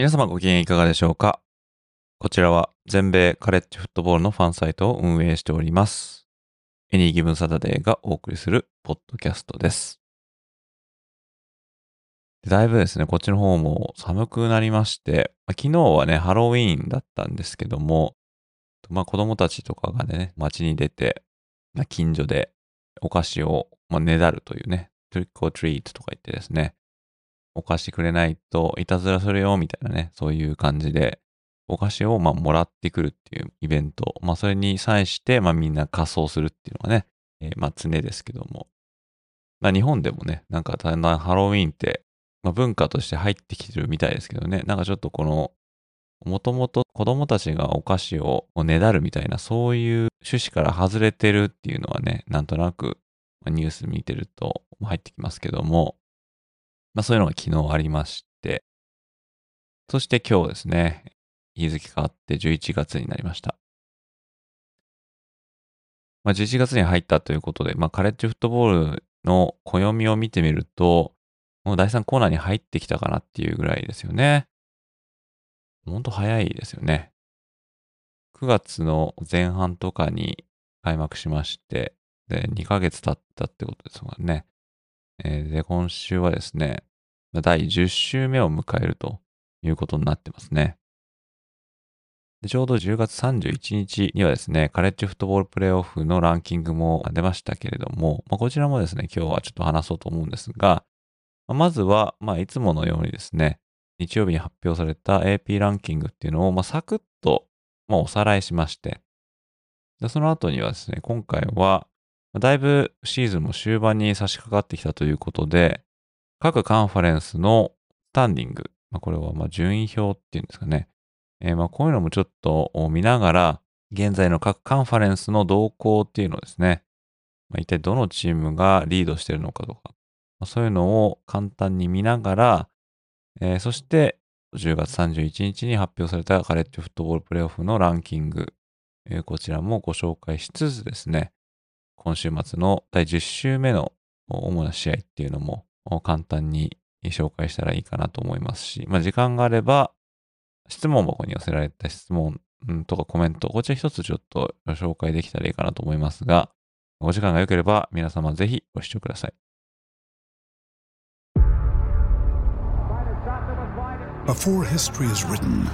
皆様ご機嫌いかがでしょうか？こちらは全米カレッジフットボールのファンサイトを運営しております。エニーギブンサタデーがお送りするポッドキャストです。だいぶですね、こっちの方も寒くなりまして、昨日はね、ハロウィーンだったんですけども、まあ子供たちとかがね、街に出て、近所でお菓子を、ま、ねだるというね、トリックオートリートとか言ってですね、お菓子くれないといたずらするよ、みたいなね、そういう感じで、お菓子をまあもらってくるっていうイベント。まあそれに際して、まあみんな仮装するっていうのがね、えーまあ常ですけども。まあ日本でもね、なんかだんだんハロウィンって、まあ文化として入ってきてるみたいですけどね、なんかちょっとこの、もともと子供たちがお菓子をねだるみたいな、そういう趣旨から外れてるっていうのはね、なんとなくニュース見てると入ってきますけども、まあそういうのが昨日ありまして、そして今日ですね、日付変わって11月になりました。まあ11月に入ったということで、まあカレッジフットボールの暦を見てみると、もう第3コーナーに入ってきたかなっていうぐらいですよね。ほんと早いですよね。9月の前半とかに開幕しまして、で、2ヶ月経ったってことですもんね。えーで、今週はですね、第10週目を迎えるということになってますね。ちょうど10月31日にはですね、カレッジフットボールプレイオフのランキングも出ましたけれども、まあ、こちらもですね、今日はちょっと話そうと思うんですが、まずは、まあ、いつものようにですね、日曜日に発表された AP ランキングっていうのを、まあ、サクッと、まあ、おさらいしまして、でその後にはですね、今回は、だいぶシーズンも終盤に差し掛かってきたということで、各カンファレンスのスタンディング、まあ、これはま順位表っていうんですかね。えーまこういうのもちょっと見ながら、現在の各カンファレンスの動向っていうのをですね、まあ、一体どのチームがリードしてるのかとか、まそういうのを簡単に見ながら、えーそして10月31日に発表されたカレッジフットボールプレイオフのランキング、えーこちらもご紹介しつつですね、今週末の第10週目の主な試合っていうのも簡単に紹介したらいいかなと思いますし、まあ、時間があれば、質問箱に寄せられた質問とかコメント、こちら一つちょっと紹介できたらいいかなと思いますが、お時間が良ければ皆様ぜひご視聴ください。Before history is written,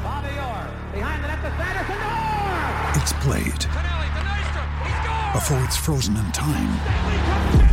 it's played. Before it's frozen in time,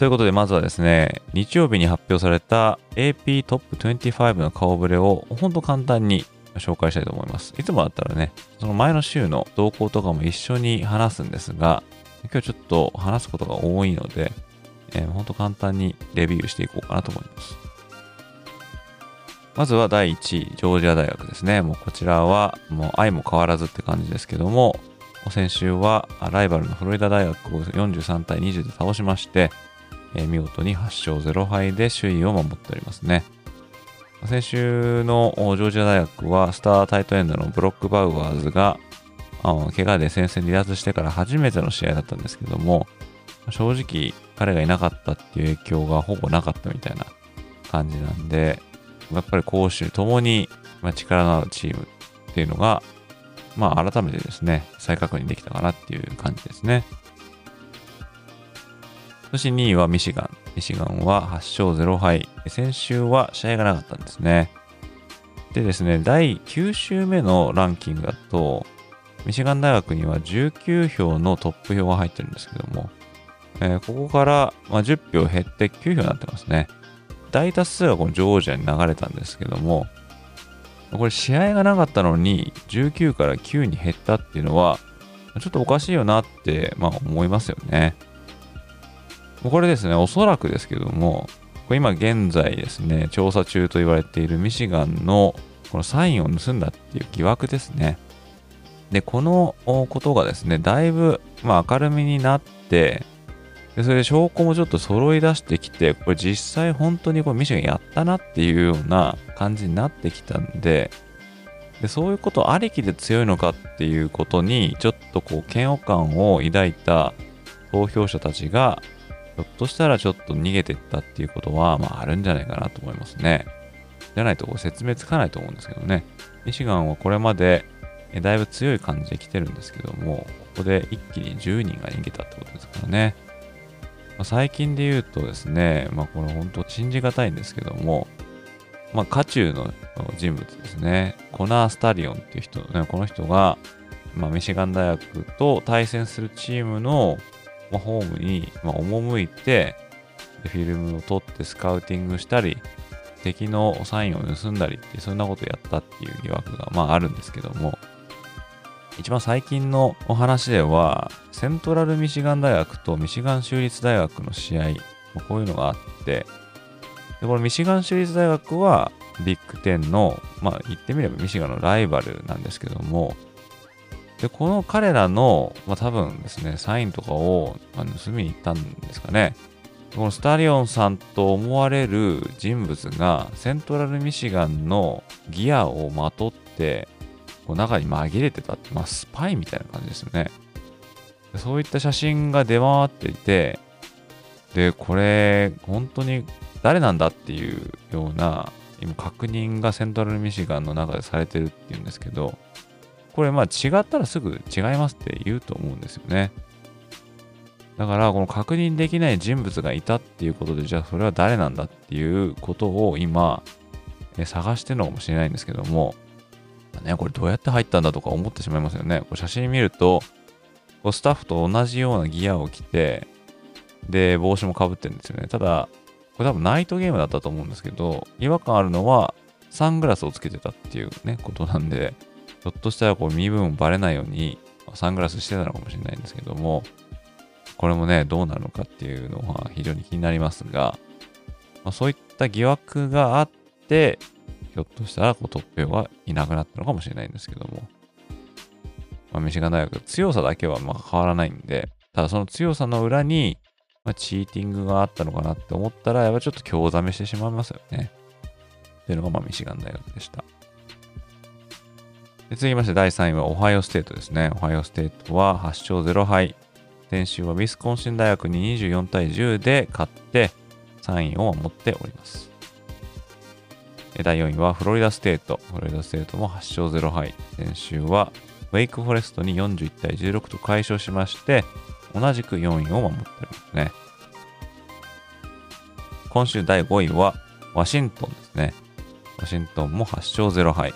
ということで、まずはですね、日曜日に発表された AP トップ25の顔ぶれを、ほんと簡単に紹介したいと思います。いつもだったらね、その前の週の動向とかも一緒に話すんですが、今日ちょっと話すことが多いので、えー、ほんと簡単にレビューしていこうかなと思います。まずは第1位、ジョージア大学ですね。もうこちらは、もう愛も変わらずって感じですけども、先週はライバルのフロリダ大学を43対20で倒しまして、えー見事に8勝0敗で首位を守っておりますね。先週のジョージア大学はスタータイトエンドのブロックバウアーズが怪我で戦線離脱してから初めての試合だったんですけども正直彼がいなかったっていう影響がほぼなかったみたいな感じなんでやっぱり攻守ともに力のあるチームっていうのがまあ改めてですね再確認できたかなっていう感じですね。そして2位はミシガン。ミシガンは8勝0敗。先週は試合がなかったんですね。でですね、第9週目のランキングだと、ミシガン大学には19票のトップ票が入ってるんですけども、えー、ここから、ま、10票減って9票になってますね。大多数はこのジョージアに流れたんですけども、これ試合がなかったのに19から9に減ったっていうのは、ちょっとおかしいよなって、まあ、思いますよね。これですね、おそらくですけども、これ今現在ですね、調査中と言われているミシガンのこのサインを盗んだっていう疑惑ですね。で、このことがですね、だいぶ、まあ、明るみになって、でそれで証拠もちょっと揃い出してきて、これ実際本当にこれミシガンやったなっていうような感じになってきたんで、でそういうことありきで強いのかっていうことに、ちょっとこう嫌悪感を抱いた投票者たちが、ょっとしたらちょっと逃げてったっていうことは、まああるんじゃないかなと思いますね。じゃないと説明つかないと思うんですけどね。ミシガンはこれまでだいぶ強い感じで来てるんですけども、ここで一気に10人が逃げたってことですからね。まあ、最近で言うとですね、まあこれ本当信じがたいんですけども、まあ渦中の人物ですね、コナー・スタリオンっていう人、ね、この人が、まあ、ミシガン大学と対戦するチームの、まあ、ホームに、まあ、赴いて、フィルムを撮ってスカウティングしたり、敵のサインを盗んだりって、そんなことをやったっていう疑惑が、まああるんですけども、一番最近のお話では、セントラルミシガン大学とミシガン州立大学の試合、こういうのがあって、でこのミシガン州立大学はビッグ10の、まあ言ってみればミシガンのライバルなんですけども、で、この彼らの、まあ多分ですね、サインとかを、ま盗みに行ったんですかね。このスタリオンさんと思われる人物がセントラルミシガンのギアをまとってこう中に紛れてたって、まあ、スパイみたいな感じですよね。そういった写真が出回っていて、で、これ、本当に誰なんだっていうような、今確認がセントラルミシガンの中でされてるっていうんですけど、これまあ違ったらすぐ違いますって言うと思うんですよね。だから、この確認できない人物がいたっていうことで、じゃあそれは誰なんだっていうことを今、探してるのかもしれないんですけども、ね、これどうやって入ったんだとか思ってしまいますよね。こ写真見ると、こうスタッフと同じようなギアを着て、で、帽子もかぶってるんですよね。ただ、これ多分ナイトゲームだったと思うんですけど、違和感あるのは、サングラスをつけてたっていうね、ことなんで、ひょっとしたらこう身分をバレないように、サングラスしてたのかもしれないんですけども、これもね、どうなるのかっていうのは非常に気になりますが、まあ、そういった疑惑があって、ひょっとしたらこうトップはいなくなったのかもしれないんですけども、まあ、ミシガン大学、強さだけはまあ変わらないんで、ただその強さの裏に、まあ、チーティングがあったのかなって思ったら、やっぱちょっと興ざめしてしまいますよね。っていうのがまあミシガン大学でした。で続きまして第3位はオハイオステートですね。オハイオステートは8勝0敗。先週はウィスコンシン大学に24対10で勝って3位を守っております。第4位はフロリダステート。フロリダステートも8勝0敗。先週はウェイクフォレストに41対16と快勝しまして、同じく4位を守っておりますね。今週第5位はワシントンですね。ワシントンも8勝0敗。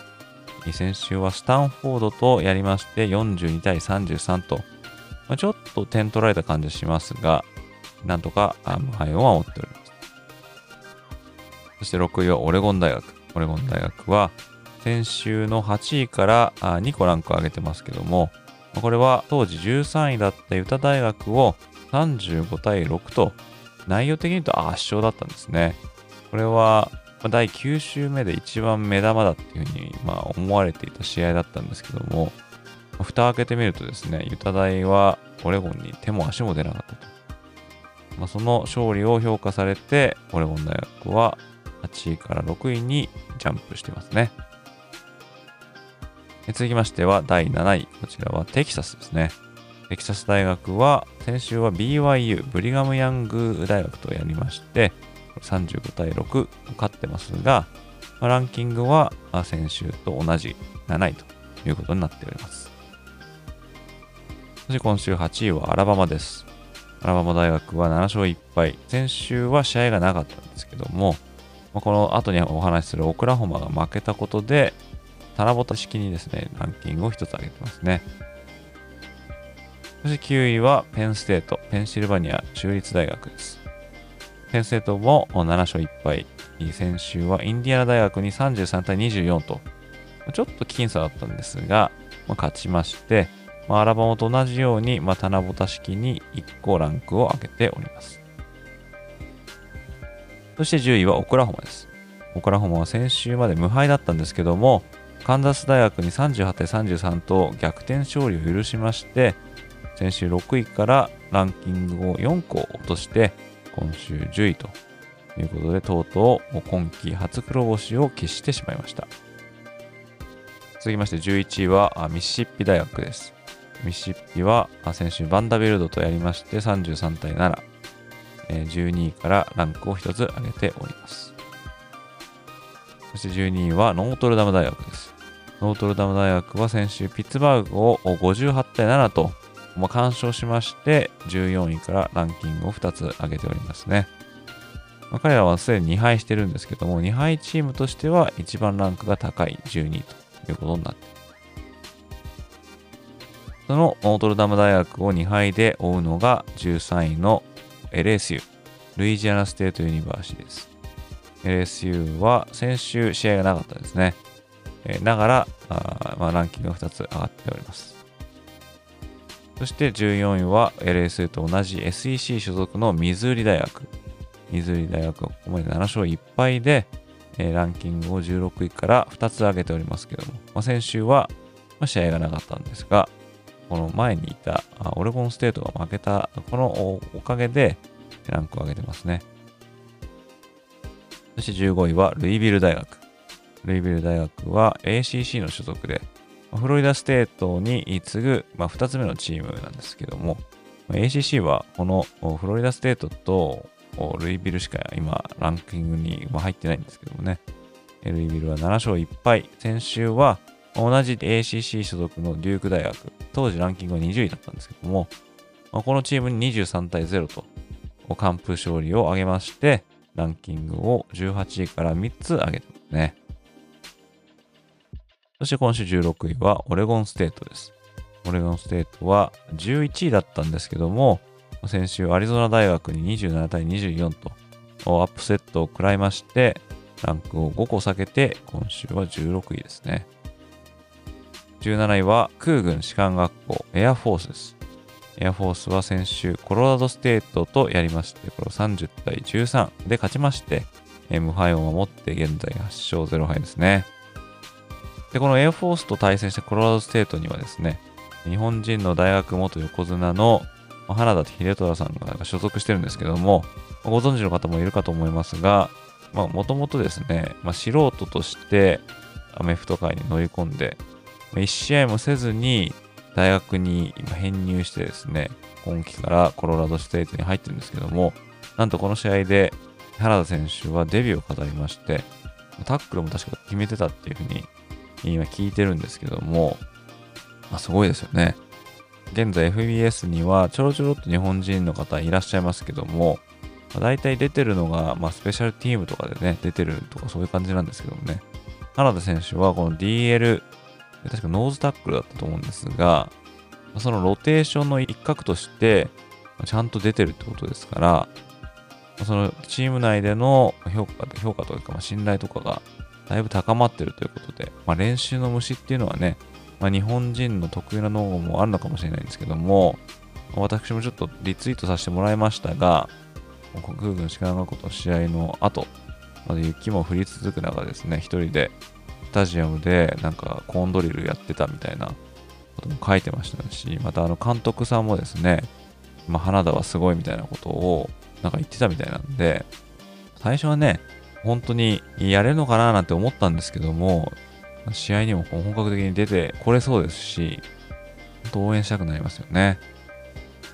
先週はスタンフォードとやりまして42対33と、まあ、ちょっと点取られた感じしますが、なんとか無敗を守っております。そして6位はオレゴン大学。オレゴン大学は先週の8位から2個ランク上げてますけども、これは当時13位だったユタ大学を35対6と内容的に言うと圧勝だったんですね。これはま第9週目で一番目玉だっていうふうにま思われていた試合だったんですけども、蓋開けてみるとですね、ユタ大はオレゴンに手も足も出なかったと。まあ、その勝利を評価されて、オレゴン大学は8位から6位にジャンプしてますね。続きましては第7位。こちらはテキサスですね。テキサス大学は先週は BYU、ブリガムヤング大学とやりまして、35対6勝ってますが、ランキングは先週と同じ7位ということになっております。そして今週8位はアラバマです。アラバマ大学は7勝1敗。先週は試合がなかったんですけども、まあ、この後にお話しするオクラホマが負けたことで、タラボタ式にですね、ランキングを1つ上げてますね。そして9位はペンステート、ペンシルバニア州立大学です。ペンステートも7勝1敗。先週はインディアナ大学に33対24と、ちょっと僅差だったんですが、まあ、勝ちまして、まあ、アラバマと同じように、まあ、棚ぼた式に1個ランクを上げております。そして10位はオクラホマです。オクラホマは先週まで無敗だったんですけども、カンザス大学に38対33と逆転勝利を許しまして、先週6位からランキングを4個落として、今週10位ということで、とうとう今季初黒星を喫してしまいました。続きまして11位はミシシッピ大学です。ミシシッピは先週バンダビルドとやりまして33対7、12位からランクを1つ上げております。そして12位はノートルダム大学です。ノートルダム大学は先週ピッツバーグを58対7と、まあ、完勝しまして14位からランキングを2つ上げておりますね。まあ、彼らはすでに2敗してるんですけども、2敗チームとしては一番ランクが高い12位ということになってそのノートルダム大学を2敗で追うのが13位の LSU、ルイジアナステートユニバーシティです。LSU は先週試合がなかったですね。えー、ながら、あまあ、ランキングが2つ上がっております。そして14位は LSU と同じ SEC 所属のミズーリ大学。ミズーリ大学はここまで7勝1敗で、えー、ランキングを16位から2つ上げておりますけども、まあ、先週は、まあ、試合がなかったんですが、この前にいたオレゴンステートが負けた、このおかげでランクを上げてますね。そして15位はルイビル大学。ルイビル大学は ACC の所属で、フロリダステートに次ぐ、まあ、2つ目のチームなんですけども、ACC はこのフロリダステートとルイビルしか今ランキングに入ってないんですけどもね。ルイビルは7勝1敗。先週は同じ ACC 所属のデューク大学、当時ランキングは20位だったんですけども、このチームに23対0と完封勝利を挙げまして、ランキングを18位から3つ上げてますね。そして今週16位はオレゴンステートです。オレゴンステートは11位だったんですけども、先週アリゾナ大学に27対24とアップセットを食らいまして、ランクを5個下げて今週は16位ですね。17位は空軍士官学校エアフォースです。エアフォースは先週コロラドステートとやりまして、これを30対13で勝ちまして、無敗を守って現在8勝0敗ですね。で、このエアフォースと対戦したコロラドステートにはですね、日本人の大学元横綱の花田秀虎さんが所属してるんですけども、ご存知の方もいるかと思いますが、もともとですね、まあ、素人としてアメフト界に乗り込んで、1試合もせずに大学に今編入してですね、今季からコロラドステートに入ってるんですけども、なんとこの試合で花田選手はデビューを飾りまして、タックルも確か決めてたっていうふうに今聞いてるんですけども、まあ、すごいですよね。現在 FBS にはちょろちょろっと日本人の方いらっしゃいますけども、まあ、大体出てるのが、まあ、スペシャルチームとかでね、出てるとかそういう感じなんですけどもね。原田選手はこの DL 確かノーズタックルだったと思うんですが、そのロテーションの一角として、ちゃんと出てるってことですから、そのチーム内での評価評価というか、信頼とかがだいぶ高まってるということで、まあ、練習の虫っていうのはね、まあ、日本人の得意な脳もあるのかもしれないんですけども、私もちょっとリツイートさせてもらいましたが、空軍士官学校と試合の後、まだ雪も降り続く中ですね、一人でスタジアムでなんかコーンドリルやってたみたいなことも書いてましたし、またあの監督さんもですね、まあ、花田はすごいみたいなことをなんか言ってたみたいなんで、最初はね、本当にやれるのかななんて思ったんですけども、試合にも本格的に出てこれそうですし、本当応援したくなりますよね。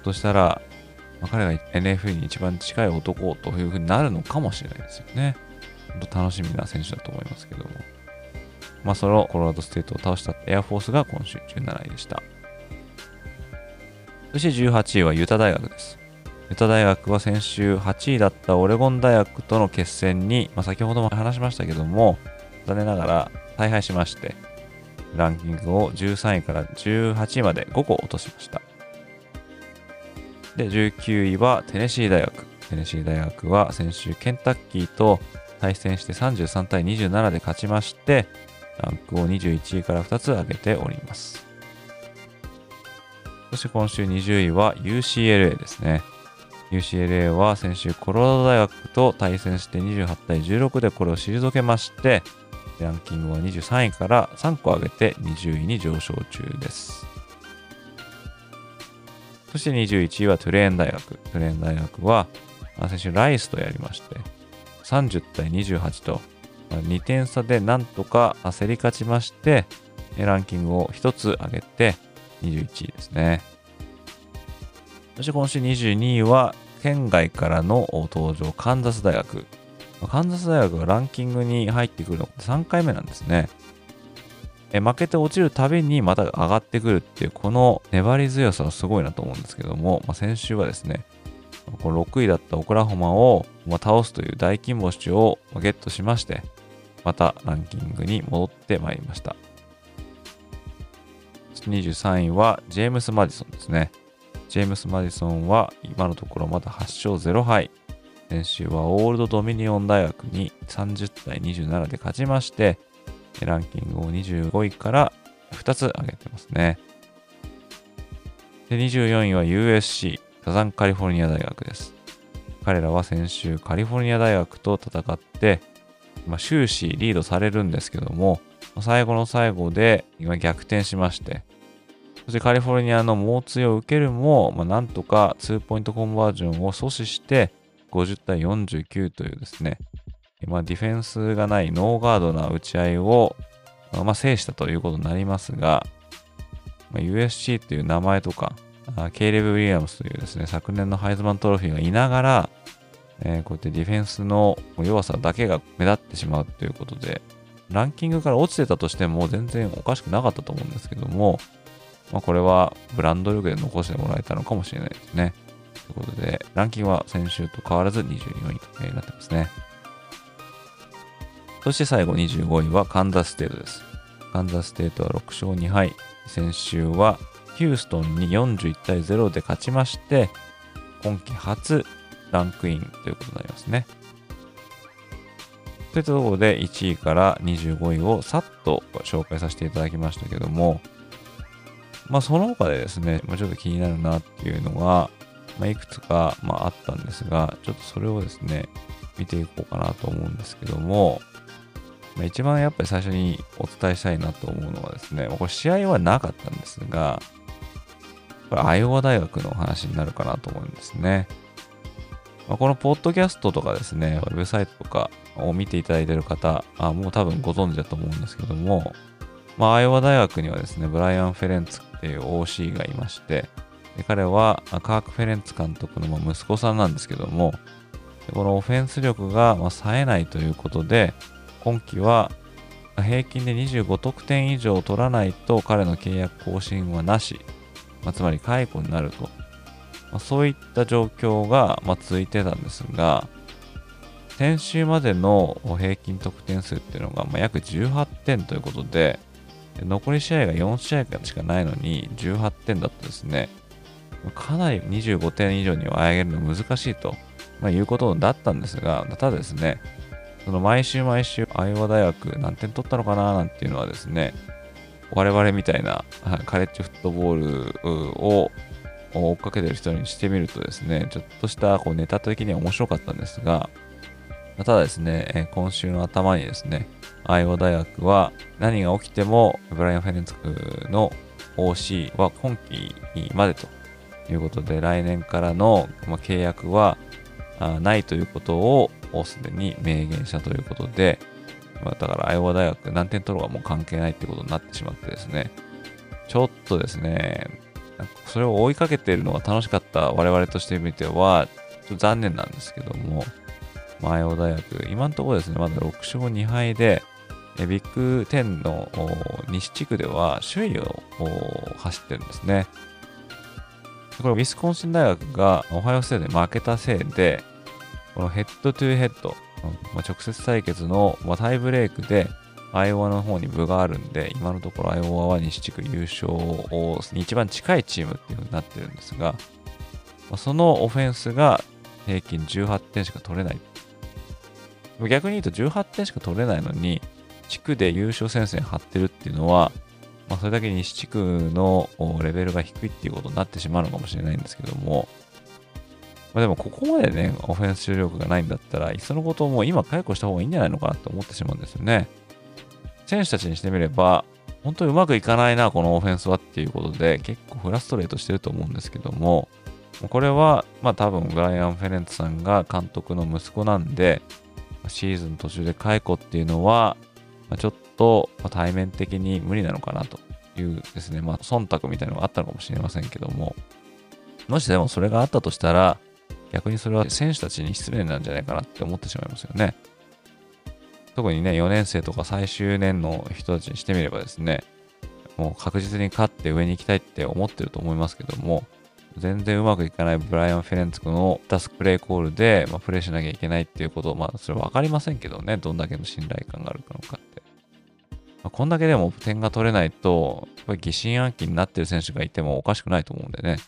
そしたら、まあ、彼が NFL に一番近い男というふうになるのかもしれないですよね。本当楽しみな選手だと思いますけども。まあ、そのコロラドステートを倒したエアフォースが今週17位でした。そして18位はユタ大学です。ユタ大学は先週8位だったオレゴン大学との決戦に、まあ、先ほども話しましたけども、残念ながら大敗しまして、ランキングを13位から18位まで5個落としました。で、19位はテネシー大学。テネシー大学は先週ケンタッキーと対戦して33対27で勝ちまして、ランクを21位から2つ上げております。そして今週20位は UCLA ですね。UCLA は先週コロラド大学と対戦して28対16でこれを退けまして、ランキングは23位から3個上げて20位に上昇中です。そして21位はトゥレーン大学。トゥレーン大学は先週ライスとやりまして、30対28と、2点差でなんとか競り勝ちまして、ランキングを1つ上げて21位ですね。そして今週22位は県外からの登場、カンザス大学。カンザス大学がランキングに入ってくるのって3回目なんですね。え負けて落ちるたびにまた上がってくるっていう、この粘り強さはすごいなと思うんですけども、まあ、先週はですね、この6位だったオクラホマをまあ倒すという大金星をゲットしまして、またランキングに戻ってまいりました。23位はジェームス・マディソンですね。ジェームス・マディソンは今のところまだ8勝0敗。先週はオールドドミニオン大学に30対27で勝ちまして、ランキングを25位から2つ上げてますね。で24位は USC サザンカリフォルニア大学です。彼らは先週カリフォルニア大学と戦って、まあ、終始リードされるんですけども、最後の最後で今逆転しまして、そしてカリフォルニアの猛追を受けるも、まあ、なんとか2ポイントコンバージョンを阻止して、50対49というですね、まあ、ディフェンスがないノーガードな打ち合いを、まあ、制したということになりますが、まあ、USC という名前とか、ケイレブ・ウィリアムスというですね、昨年のハイズマントロフィーがいながら、えー、こうやってディフェンスの弱さだけが目立ってしまうということで、ランキングから落ちてたとしても全然おかしくなかったと思うんですけども、まあ、これはブランド力で残してもらえたのかもしれないですね。ということで、ランキングは先週と変わらず24位となってますね。そして最後25位はカンザステートです。カンザステートは6勝2敗。先週はヒューストンに41対0で勝ちまして、今季初ランクインということになりますね。といったところで1位から25位をさっと紹介させていただきましたけども、まあその他でですね、まあ、ちょっと気になるなっていうのが、まあ、いくつか、まあ、あったんですが、ちょっとそれをですね、見ていこうかなと思うんですけども、まあ、一番やっぱり最初にお伝えしたいなと思うのはですね、これ試合はなかったんですが、これ、アイオワ大学の話になるかなと思うんですね。まあ、このポッドキャストとかですね、ウェブサイトとかを見ていただいている方、あもう多分ご存知だと思うんですけども、まあ、アイオワ大学にはですね、ブライアン・フェレンツっていう OC がいまして、彼はカーク・フェレンツ監督の息子さんなんですけども、このオフェンス力が冴えないということで、今季は平均で25得点以上取らないと彼の契約更新はなしま、つまり解雇になると、ま、そういった状況が、ま、続いてたんですが、先週までの平均得点数っていうのが、ま、約18点ということで、残り試合が4試合しかないのに18点だとですね、かなり25点以上には上げるの難しいと、まあ、いうことだったんですが、ただですね、その毎週毎週、アイオワ大学何点取ったのかななんていうのはですね、我々みたいなカレッジフットボールを追っかけてる人にしてみるとですね、ちょっとしたこうネタ的には面白かったんですが、ただですね、今週の頭にですね、アイオワ大学は何が起きてもブライアン・フェレンツクの OC は今季までということで、来年からの契約はないということをすでに明言したということで、ま、だから、アイオワ大学何点取ろうがもう関係ないってことになってしまってですね、ちょっとですね、それを追いかけているのが楽しかった我々としてみては、ちょっと残念なんですけども、まあ、アイオワ大学、今のところですね、まだ6勝2敗で、ビッグ10の西地区では首位を走ってるんですね。これウィスコンシン大学がオハイオステートに負けたせいで、このヘッドトゥヘッド、まあ、直接対決の、まあ、タイブレークでアイオワの方に部があるんで、今のところアイオワは西地区優勝に一番近いチームっていう風になってるんですが、そのオフェンスが平均18点しか取れない。逆に言うと18点しか取れないのに、地区で優勝戦線張ってるっていうのは、まあ、それだけ西地区のレベルが低いっていうことになってしまうのかもしれないんですけども、まあ、でもここまでね、オフェンス主力がないんだったら、いっそのことをもう今解雇した方がいいんじゃないのかなって思ってしまうんですよね。選手たちにしてみれば、本当にうまくいかないな、このオフェンスはっていうことで、結構フラストレートしてると思うんですけども、これは、まあ多分、ブライアン・フェレンツさんが監督の息子なんで、シーズン途中で解雇っていうのは、まあ、ちょっと対面的に無理なのかなというですね、まあ、忖度みたいなのがあったのかもしれませんけども、もしでもそれがあったとしたら、逆にそれは選手たちに失礼なんじゃないかなって思ってしまいますよね。特にね、4年生とか最終年の人たちにしてみればですね、もう確実に勝って上に行きたいって思ってると思いますけども、全然うまくいかないブライアン・フェレンツクの出すプレイコールで、まあ、プレイしなきゃいけないっていうことを、まあ、それは分かりませんけどね、どんだけの信頼感があるのかって。まあ、こんだけでも点が取れないと、やっぱり疑心暗鬼になってる選手がいてもおかしくないと思うんでね、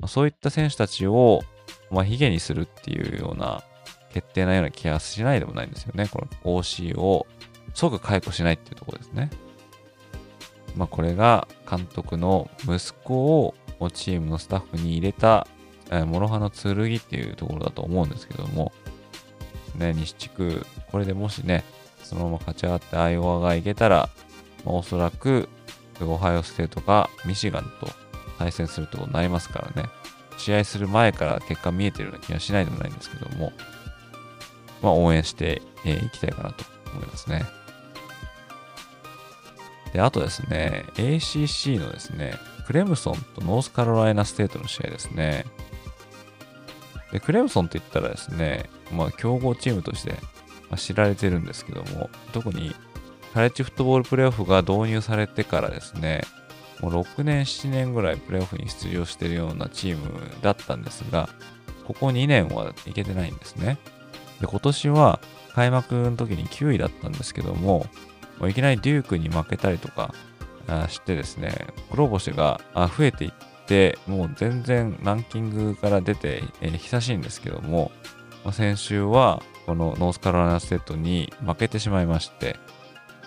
まあ、そういった選手たちを、まあ、ヒゲにするっていうような決定なような気がしないでもないんですよね。この OC を即解雇しないっていうところですね。まあ、これが監督の息子をチームのスタッフに入れた、えー、諸刃の剣っていうところだと思うんですけども、ね、西地区、これでもしね、そのまま勝ち上がってアイオワがいけたら、まあ、おそらくオハイオステートがミシガンと対戦するってことになりますからね、試合する前から結果見えてるような気がしないでもないんですけども、まあ、応援してい、えー、きたいかなと思いますね。で、あとですね、ACC のですね、クレムソンとノースカロライナステートの試合ですね。で、クレムソンって言ったらですね、まあ、強豪チームとして知られてるんですけども、特にカレッジフットボールプレーオフが導入されてからですね、もう6年、7年ぐらいプレーオフに出場しているようなチームだったんですが、ここ2年はいけてないんですね。で、今年は開幕の時に9位だったんですけども、もういきなりデュークに負けたりとかしてですね、黒星が増えていって、もう全然ランキングから出て、えー、久しいんですけども、まあ、先週はこのノースカロライナステートに負けてしまいまして、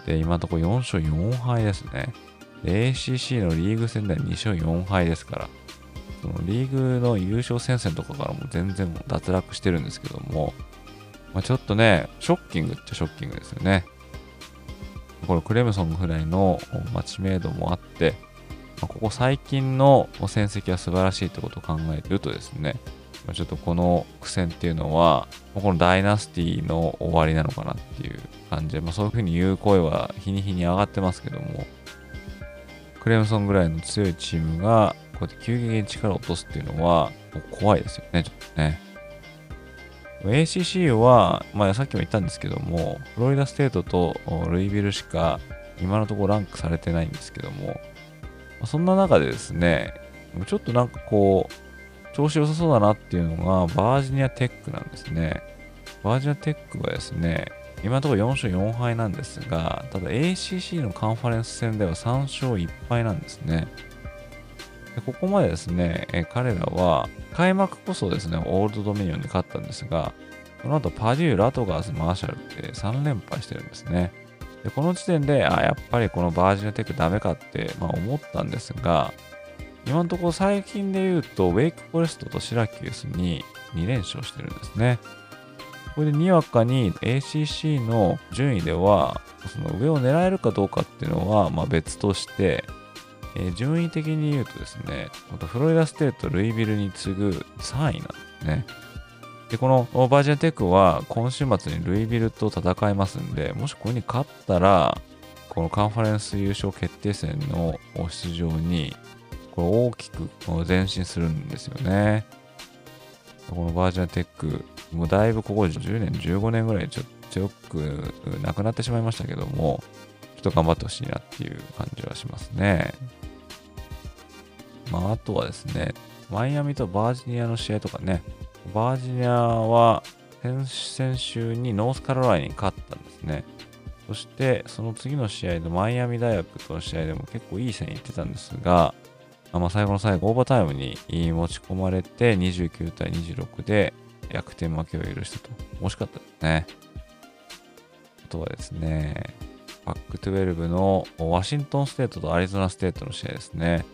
で、今のところ4勝4敗ですね。ACC のリーグ戦では2勝4敗ですから、そのリーグの優勝戦線とかからも全然脱落してるんですけども、まあ、ちょっとね、ショッキングっちゃショッキングですよね。このクレムソンぐらいの知名度もあって、ま、ここ最近の戦績は素晴らしいってことを考えるとですね、ま、ちょっとこの苦戦っていうのは、このダイナスティの終わりなのかなっていう感じで、まあ、そういうふうに言う声は日に日に上がってますけども、クレムソンぐらいの強いチームが、こうやって急激に力を落とすっていうのは、怖いですよね、ちょっとね。ACC は、まあ、さっきも言ったんですけども、フロリダステートとルイビルしか今のところランクされてないんですけども、そんな中でですね、ちょっとなんかこう、調子良さそうだなっていうのが、バージニアテックなんですね。バージニアテックはですね、今のところ4勝4敗なんですが、ただ ACC のカンファレンス戦では3勝1敗なんですね。ここまでですね、え彼らは開幕こそですね、オールドドミニオンに勝ったんですが、その後パデュー、ラトガーズ、マーシャルって3連敗してるんですね。でこの時点で、あ、やっぱりこのバージニアテックダメかって、まあ、思ったんですが、今のところ最近で言うと、ウェイクフォレストとシラキュースに2連勝してるんですね。これでにわかに ACC の順位では、その上を狙えるかどうかっていうのは、まあ、別として、えー、順位的に言うとですね、フロリダステート、ルイビルに次ぐ3位なんですね。で、このバージョンテックは今週末にルイビルと戦いますんで、もしこれに勝ったら、このカンファレンス優勝決定戦の出場に、これ大きく前進するんですよね。このバージョンテック、もうだいぶここ10年、15年ぐらいちょっとよくなくなってしまいましたけども、ちょっと頑張ってほしいなっていう感じはしますね。まあ、あとはですね、マイアミとバージニアの試合とかね、バージニアは先週にノースカロライナに勝ったんですね。そして、その次の試合のマイアミ大学との試合でも結構いい線いってたんですが、まあ、最後の最後、オーバータイムに持ち込まれて、29対26で逆転負けを許したと。惜しかったですね。あとはですね、パック12のワシントンステートとアリゾナステートの試合ですね。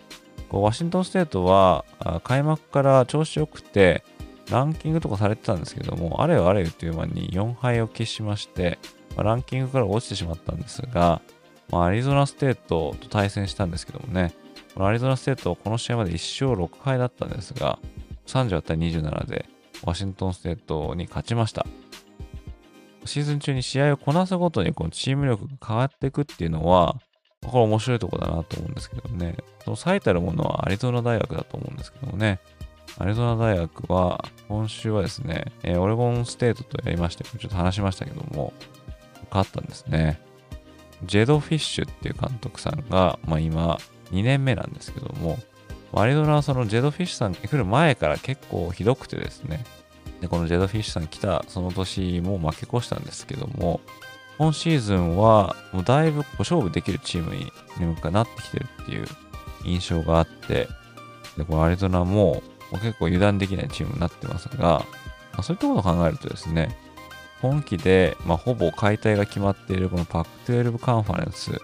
こうワシントンステートは開幕から調子良くて、ランキングとかされてたんですけども、あれよあれよという間に4敗を喫しまして、まあランキングから落ちてしまったんですが、まあ、アリゾナステートと対戦したんですけどもね、このアリゾナステートはこの試合まで1勝6敗だったんですが、38対27でワシントンステートに勝ちました。シーズン中に試合をこなすごとにこのチーム力が変わっていくっていうのは、これ面白いとこだなと思うんですけどね。その最たるものはアリゾナ大学だと思うんですけどもね。アリゾナ大学は今週はですね、えーオレゴンステートとやりまして、ちょっと話しましたけども、勝ったんですね。ジェド・フィッシュっていう監督さんが、まあ今2年目なんですけども、アリゾナはそのジェド・フィッシュさん来る前から結構ひどくてですね、で、このジェド・フィッシュさん来たその年も負け越したんですけども、今シーズンはもうだいぶ勝負できるチームになってきてるっていう印象があって、で、このアリゾナも結構油断できないチームになってますが、まあ、そういったことを考えるとですね、今季で、まあ、ほぼ解体が決まっているこのパック12カンファレンス、ま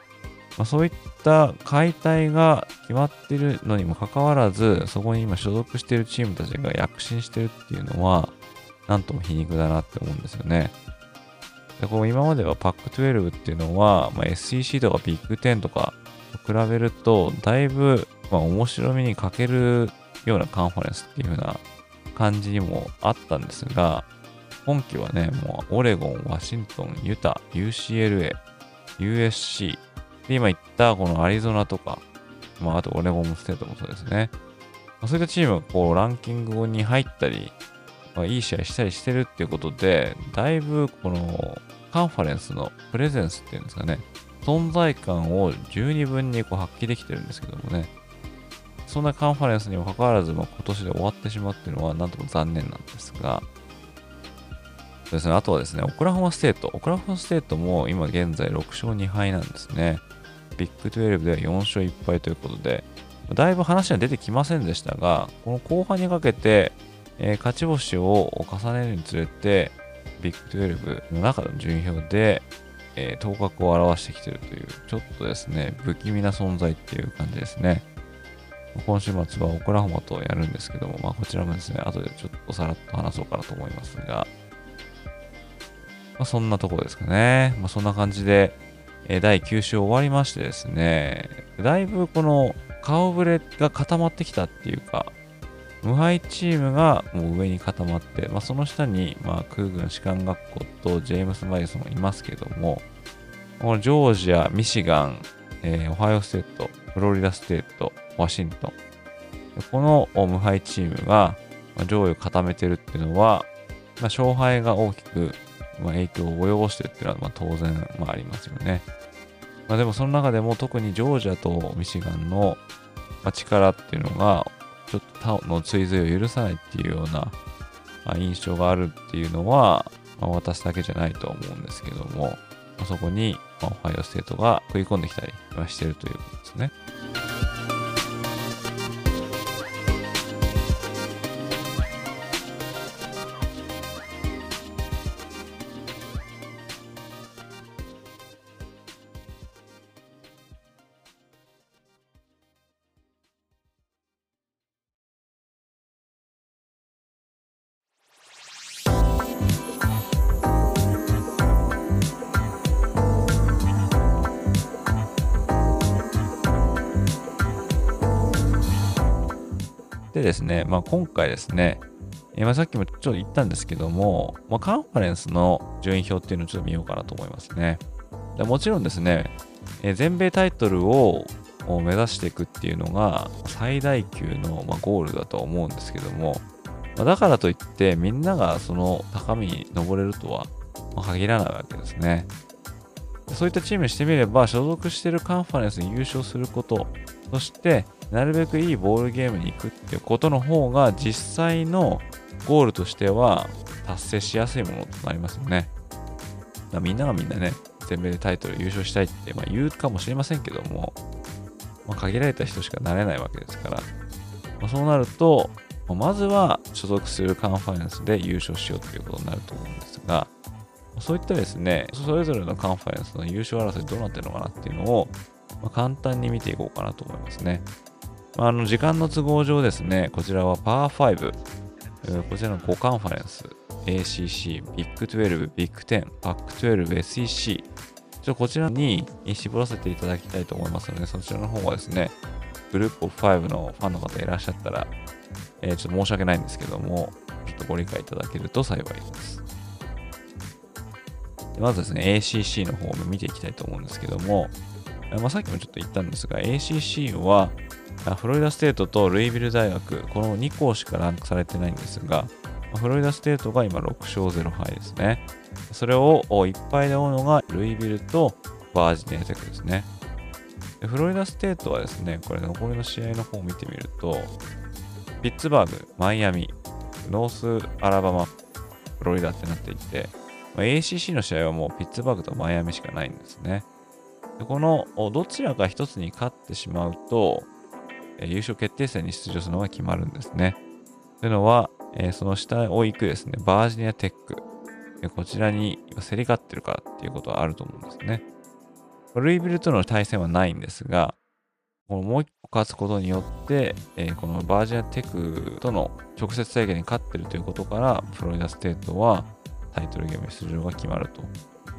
あ、そういった解体が決まっているのにもかかわらず、そこに今所属しているチームたちが躍進してるっていうのは、なんとも皮肉だなって思うんですよね。でこう今まではパック12っていうのは、まあ、SEC とかビッグ10とかと比べると、だいぶ、まあ、面白みに欠けるようなカンファレンスっていう風な感じにもあったんですが、今季はね、もうオレゴン、ワシントン、ユタ、UCLA、USC、で、今言ったこのアリゾナとか、まあ、あとオレゴンステートもそうですね。ま、そういったチームがこうランキングに入ったり、まあ、いい試合したりしてるっていうことで、だいぶこのカンファレンスのプレゼンスっていうんですかね、存在感を十二分にこう発揮できてるんですけどもね、そんなカンファレンスにもかかわらず、まあ、今年で終わってしまうっていうのはなんとも残念なんですが、ですね、あとはですね、オクラホマステート。オクラホマステートも今現在6勝2敗なんですね。ビッグ12では4勝1敗ということで、だいぶ話は出てきませんでしたが、この後半にかけて、えー勝ち星を重ねるにつれて、ビッグ12の中の順位表で、えー頭角を現してきてるという、ちょっとですね、不気味な存在っていう感じですね。今週末はオクラホマとやるんですけども、まあ、こちらもですね、後でちょっとさらっと話そうかなと思いますが、まあ、そんなところですかね。まあ、そんな感じで、えー第9週終わりましてですね、だいぶこの顔ぶれが固まってきたっていうか、無敗チームがもう上に固まって、まあ、その下に、まあ、空軍士官学校とジェームス・マディソンいますけども、このジョージア、ミシガン、えーオハイオステート、フロリダステート、ワシントン。この無敗チームが上位を固めてるっていうのは、まあ、勝敗が大きく、影響を及ぼしてるっていうのはま当然、まあ、りますよね。まあ、でもその中でも特にジョージアとミシガンの、力っていうのがちょっと他の追随を許さないっていうような、印象があるっていうのは、まあ、私だけじゃないと思うんですけども、まあ、そこに、まあ、オハイオステートが食い込んできたりはしてるということですね。ですね、まあ、今回ですね、えま、さっきもちょっと言ったんですけども、まあ、カンファレンスの順位表っていうのをちょっと見ようかなと思いますね。でもちろんですね、え全米タイトルを目指していくっていうのが最大級の、ま、ゴールだとは思うんですけども、ま、だからといってみんながその高みに登れるとは、限らないわけですね。そういったチームにしてみれば、所属しているカンファレンスに優勝すること、そしてなるべくいいボールゲームに行くっていうことの方が実際のゴールとしては達成しやすいものとなりますよね。みんながみんなね、全米でタイトル優勝したいって、まあ、言うかもしれませんけども、まあ、限られた人しかなれないわけですから、まあ、そうなると、まずは所属するカンファレンスで優勝しようということになると思うんですが、そういったですね、それぞれのカンファレンスの優勝争いどうなってるのかなっていうのを、ま、簡単に見ていこうかなと思いますね。あ、の時間の都合上ですね、こちらはパー5、こちらの5カンファレンス、ACC、ビッグ12、ビッグ10、パック12、SEC、ちょこちらに絞らせていただきたいと思いますので、そちらの方はですね、グループオフ5のファンの方いらっしゃったら、えー、ちょっと申し訳ないんですけども、ちょっとご理解いただけると幸いです。でまずですね、ACC の方を見ていきたいと思うんですけども、まあ、さっきもちょっと言ったんですが、ACC は、フロリダステートとルイビル大学、この2校しかランクされてないんですが、フロリダステートが今6勝0敗ですね。それを1敗で追うのがルイビルとバージニアテクですね。フロリダステートはですね、これ残りの試合の方を見てみると、ピッツバーグ、マイアミ、ノースアラバマ、フロリダってなっていて、ACC の試合はもうピッツバーグとマイアミしかないんですね。このどちらか一つに勝ってしまうと、優勝決定戦に出場するのが決まるんですね。というのは、えその下を行くですね、バージニアテック、こちらに競り勝ってるからっていうことはあると思うんですね。ルイビルとの対戦はないんですが、このもう一個勝つことによって、えー、このバージニアテックとの直接対決に勝ってるということから、フロリダステートはタイトルゲーム出場が決まるという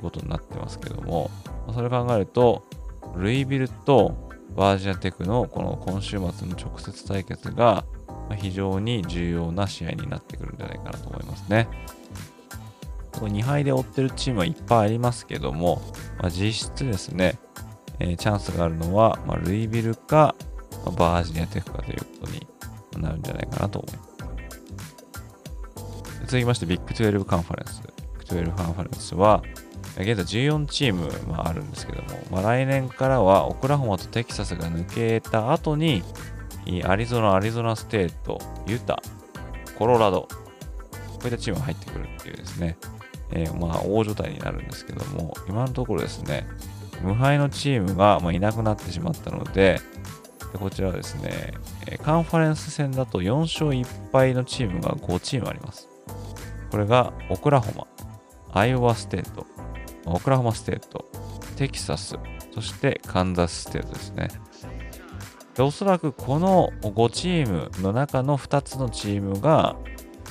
ことになってますけども、それを考えると、ルイビルとバージニアテクのこの今週末の直接対決が非常に重要な試合になってくるんじゃないかなと思いますね。2敗で追ってるチームはいっぱいありますけども、まあ、実質ですね、えー、チャンスがあるのは、まあ、ルイビルか、まあ、バージニアテクかということになるんじゃないかなと思います。続きまして、ビッグ12カンファレンス。ビッグ12カンファレンスは、現在14チーム、まあ、いるんですけども、まあ、来年からはオクラホマとテキサスが抜けた後に、アリゾナ、アリゾナステート、ユタ、コロラド、こういったチームが入ってくるっていうですね、えー、まあ大所帯になるんですけども、今のところですね、無敗のチームがまいなくなってしまったので、でこちらはですね、カンファレンス戦だと4勝1敗のチームが5チームあります。これがオクラホマ、アイオワステート、オクラホマステート、テキサス、そしてカンザスステートですね。でおそらくこの5チームの中の2つのチームが、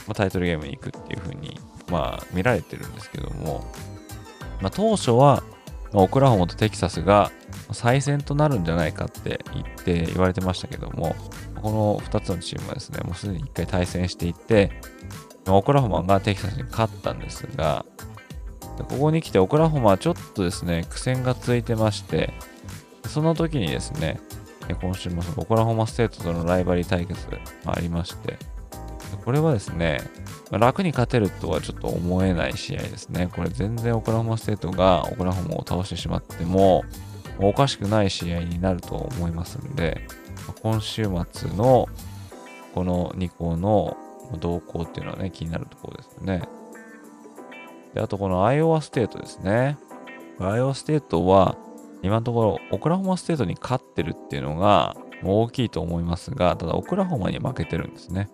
まタイトルゲームに行くっていう風に、まあ、見られてるんですけども、まあ、当初はオクラホマとテキサスが再戦となるんじゃないかって言って言われてましたけども、この2つのチームはですね、もうすでに1回対戦していて、オクラホマがテキサスに勝ったんですが、ここに来てオクラホマはちょっとですね、苦戦が続いてまして、その時にですね、今週もオクラホマステートとのライバリー対決がありまして、これはですね、楽に勝てるとはちょっと思えない試合ですね。これ全然オクラホマステートがオクラホマを倒してしまっても、おかしくない試合になると思いますんで、今週末のこの2校の動向っていうのはね、気になるところですね。で、あとこのアイオワステートですね。アイオワステートは、今のところ、オクラホマステートに勝ってるっていうのが大きいと思いますが、ただ、オクラホマに負けてるんですね。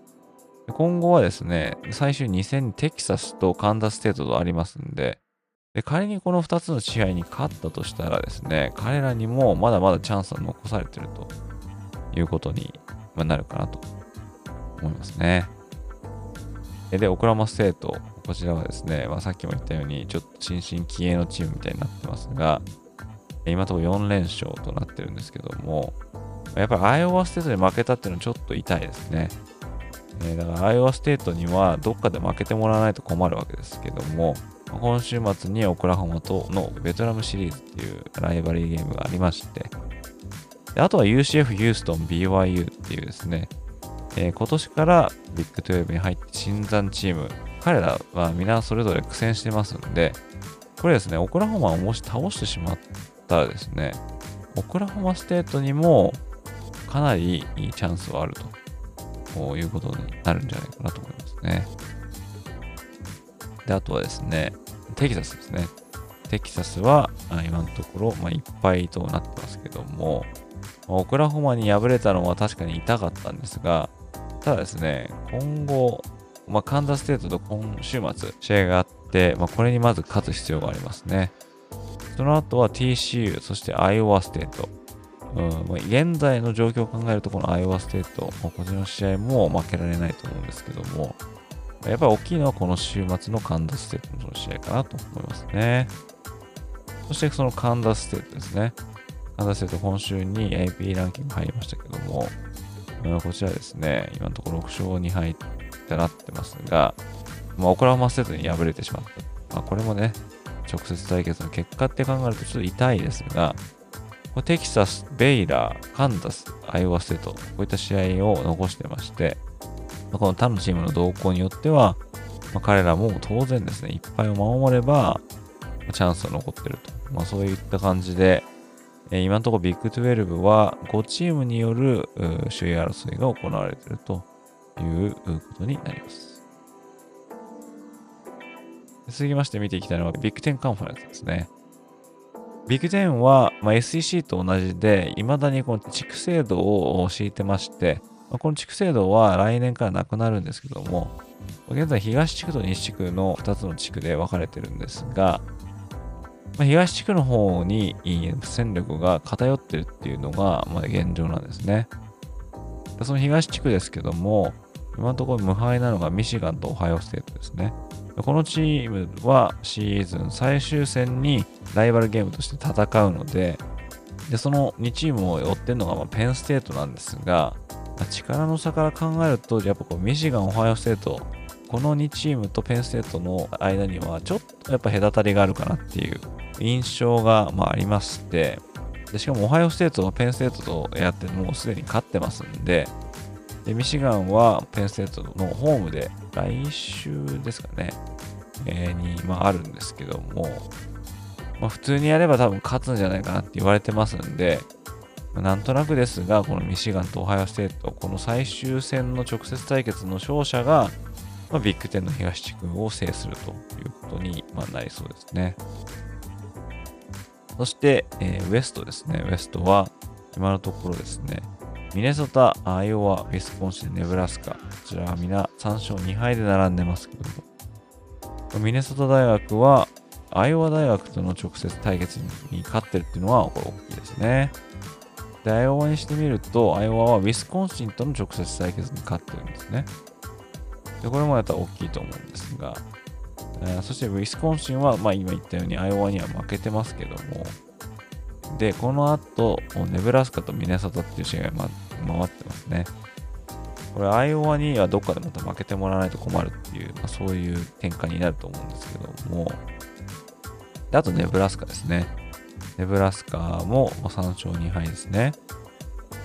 今後はですね、最終2戦にテキサスとカンザスステートとありますんで、で仮にこの2つの試合に勝ったとしたらですね、彼らにもまだまだチャンスは残されてるということになるかなと思いますね。で、オクラホマステート、こちらはですね、まあ、さっきも言ったように、ちょっと新進気鋭のチームみたいになってますが、今のところ4連勝となってるんですけども、やっぱりアイオワステートに負けたっていうのはちょっと痛いですね。え、だからアイオワステートにはどっかで負けてもらわないと困るわけですけども、今週末にオクラホマとのベドラムシリーズっていうライバリーゲームがありまして、であとは UCF ヒューストン BYU っていうですね、えー、今年からビッグ12に入って新参チーム、彼らは皆それぞれ苦戦してますんで、これですね、オクラホマをもし倒してしまったらですね、オクラホマステートにもかなりいいチャンスはあるということになるんじゃないかなと思いますね。で、あとはですね、テキサスですね。テキサスは今のところ、まあ、いっぱいとなってますけども、オクラホマに敗れたのは確かに痛かったんですが、ただですね、今後、まあ、カンザステートと今週末試合があって、まあ、これにまず勝つ必要がありますね。その後は TCU、そしてアイオワステート。うんまあ、現在の状況を考えると、このアイオワステート、まあ、こちらの試合も負けられないと思うんですけども、やっぱり大きいのはこの週末のカンザステートの試合かなと思いますね。そしてそのカンザステートですね。カンザステート今週に AP ランキング入りましたけども、こちらですね、今のところ6勝2敗ってなってますが、まあ、オクラホマステートに敗れてしまった。まあ、これもね、直接対決の結果って考えるとちょっと痛いですが、テキサス、ベイラー、カンザス、アイオワステート、こういった試合を残してまして、この他のチームの動向によっては、まあ、彼らも当然ですね、いっぱいを守れば、チャンスは残ってると。まあ、そういった感じで、え今のところビッグ12は5チームによる首位争いが行われているということになります。続きまして見ていきたいのはビッグ10カンファレンスですね。ビッグ10は、ま、SEC と同じで、未だにこの地区制度を敷いてまして、ま、この地区制度は来年からなくなるんですけども、現在東地区と西地区の2つの地区で分かれてるんですが、ま、東地区の方に戦力が偏ってるっていうのが、ま、現状なんですね。その東地区ですけども、今のところ無敗なのがミシガンとオハイオステートですね。このチームはシーズン最終戦にライバルゲームとして戦うので、でその2チームを追ってるのがまペンステートなんですが、ま、力の差から考えると、やっぱこうミシガン、オハイオステート、この2チームとペンステートの間にはちょっとやっぱ隔たりがあるかなっていう印象がまあありまして、でしかもオハイオステートはペンステートとやってもうすでに勝ってますんで、でミシガンはペンステートのホームで来週ですかね、えー、に、まあ、あるんですけども、まあ、普通にやれば多分勝つんじゃないかなって言われてますんで、なんとなくですが、このミシガンとオハイオステート、この最終戦の直接対決の勝者が、まあ、ビッグ10の東地区を制するということに、まなりそうですね。そして、えー、ウエストですね。ウエストは、今のところですね、ミネソタ、アイオワ、ウィスコンシン、ネブラスカ、こちらは皆3勝2敗で並んでますけども、ミネソタ大学は、アイオワ大学との直接対決に勝ってるっていうのは、これ大きいですね。で、アイオワにしてみると、アイオワはウィスコンシンとの直接対決に勝ってるんですね。で、これもやったら大きいと思うんですが、えー、そしてウィスコンシンは、まあ今言ったようにアイオワには負けてますけども、で、この後、ネブラスカとミネソタっていう試合が、ま、回ってますね。これ、アイオワにはどっかでまた負けてもらわないと困るっていう、まあ、そういう展開になると思うんですけども、であと、ネブラスカですね。ネブラスカも3勝2敗ですね。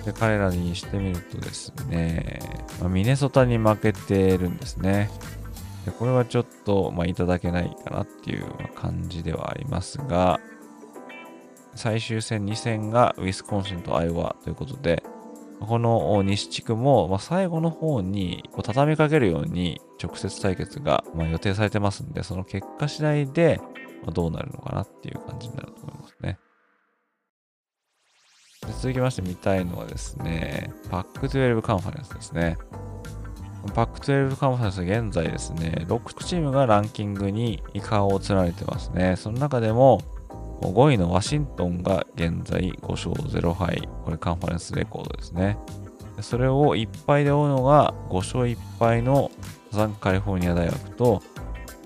で、彼らにしてみるとですね、まあ、ミネソタに負けてるんですね。でこれはちょっと、まあ、いただけないかなっていう感じではありますが、最終戦2戦がウィスコンシンとアイオワということで、この西地区も、ま最後の方に畳みかけるように直接対決が、ま予定されてますんで、その結果次第でどうなるのかなっていう感じになると思いますね。で続きまして見たいのはですね、パック12カンファレンスですね。パック12カンファレンス現在ですね、6チームがランキングに顔を連ねてますね。その中でも、5位のワシントンが現在5勝0敗。これカンファレンスレコードですね。それを1敗で追うのが5勝1敗のサザンカリフォルニア大学と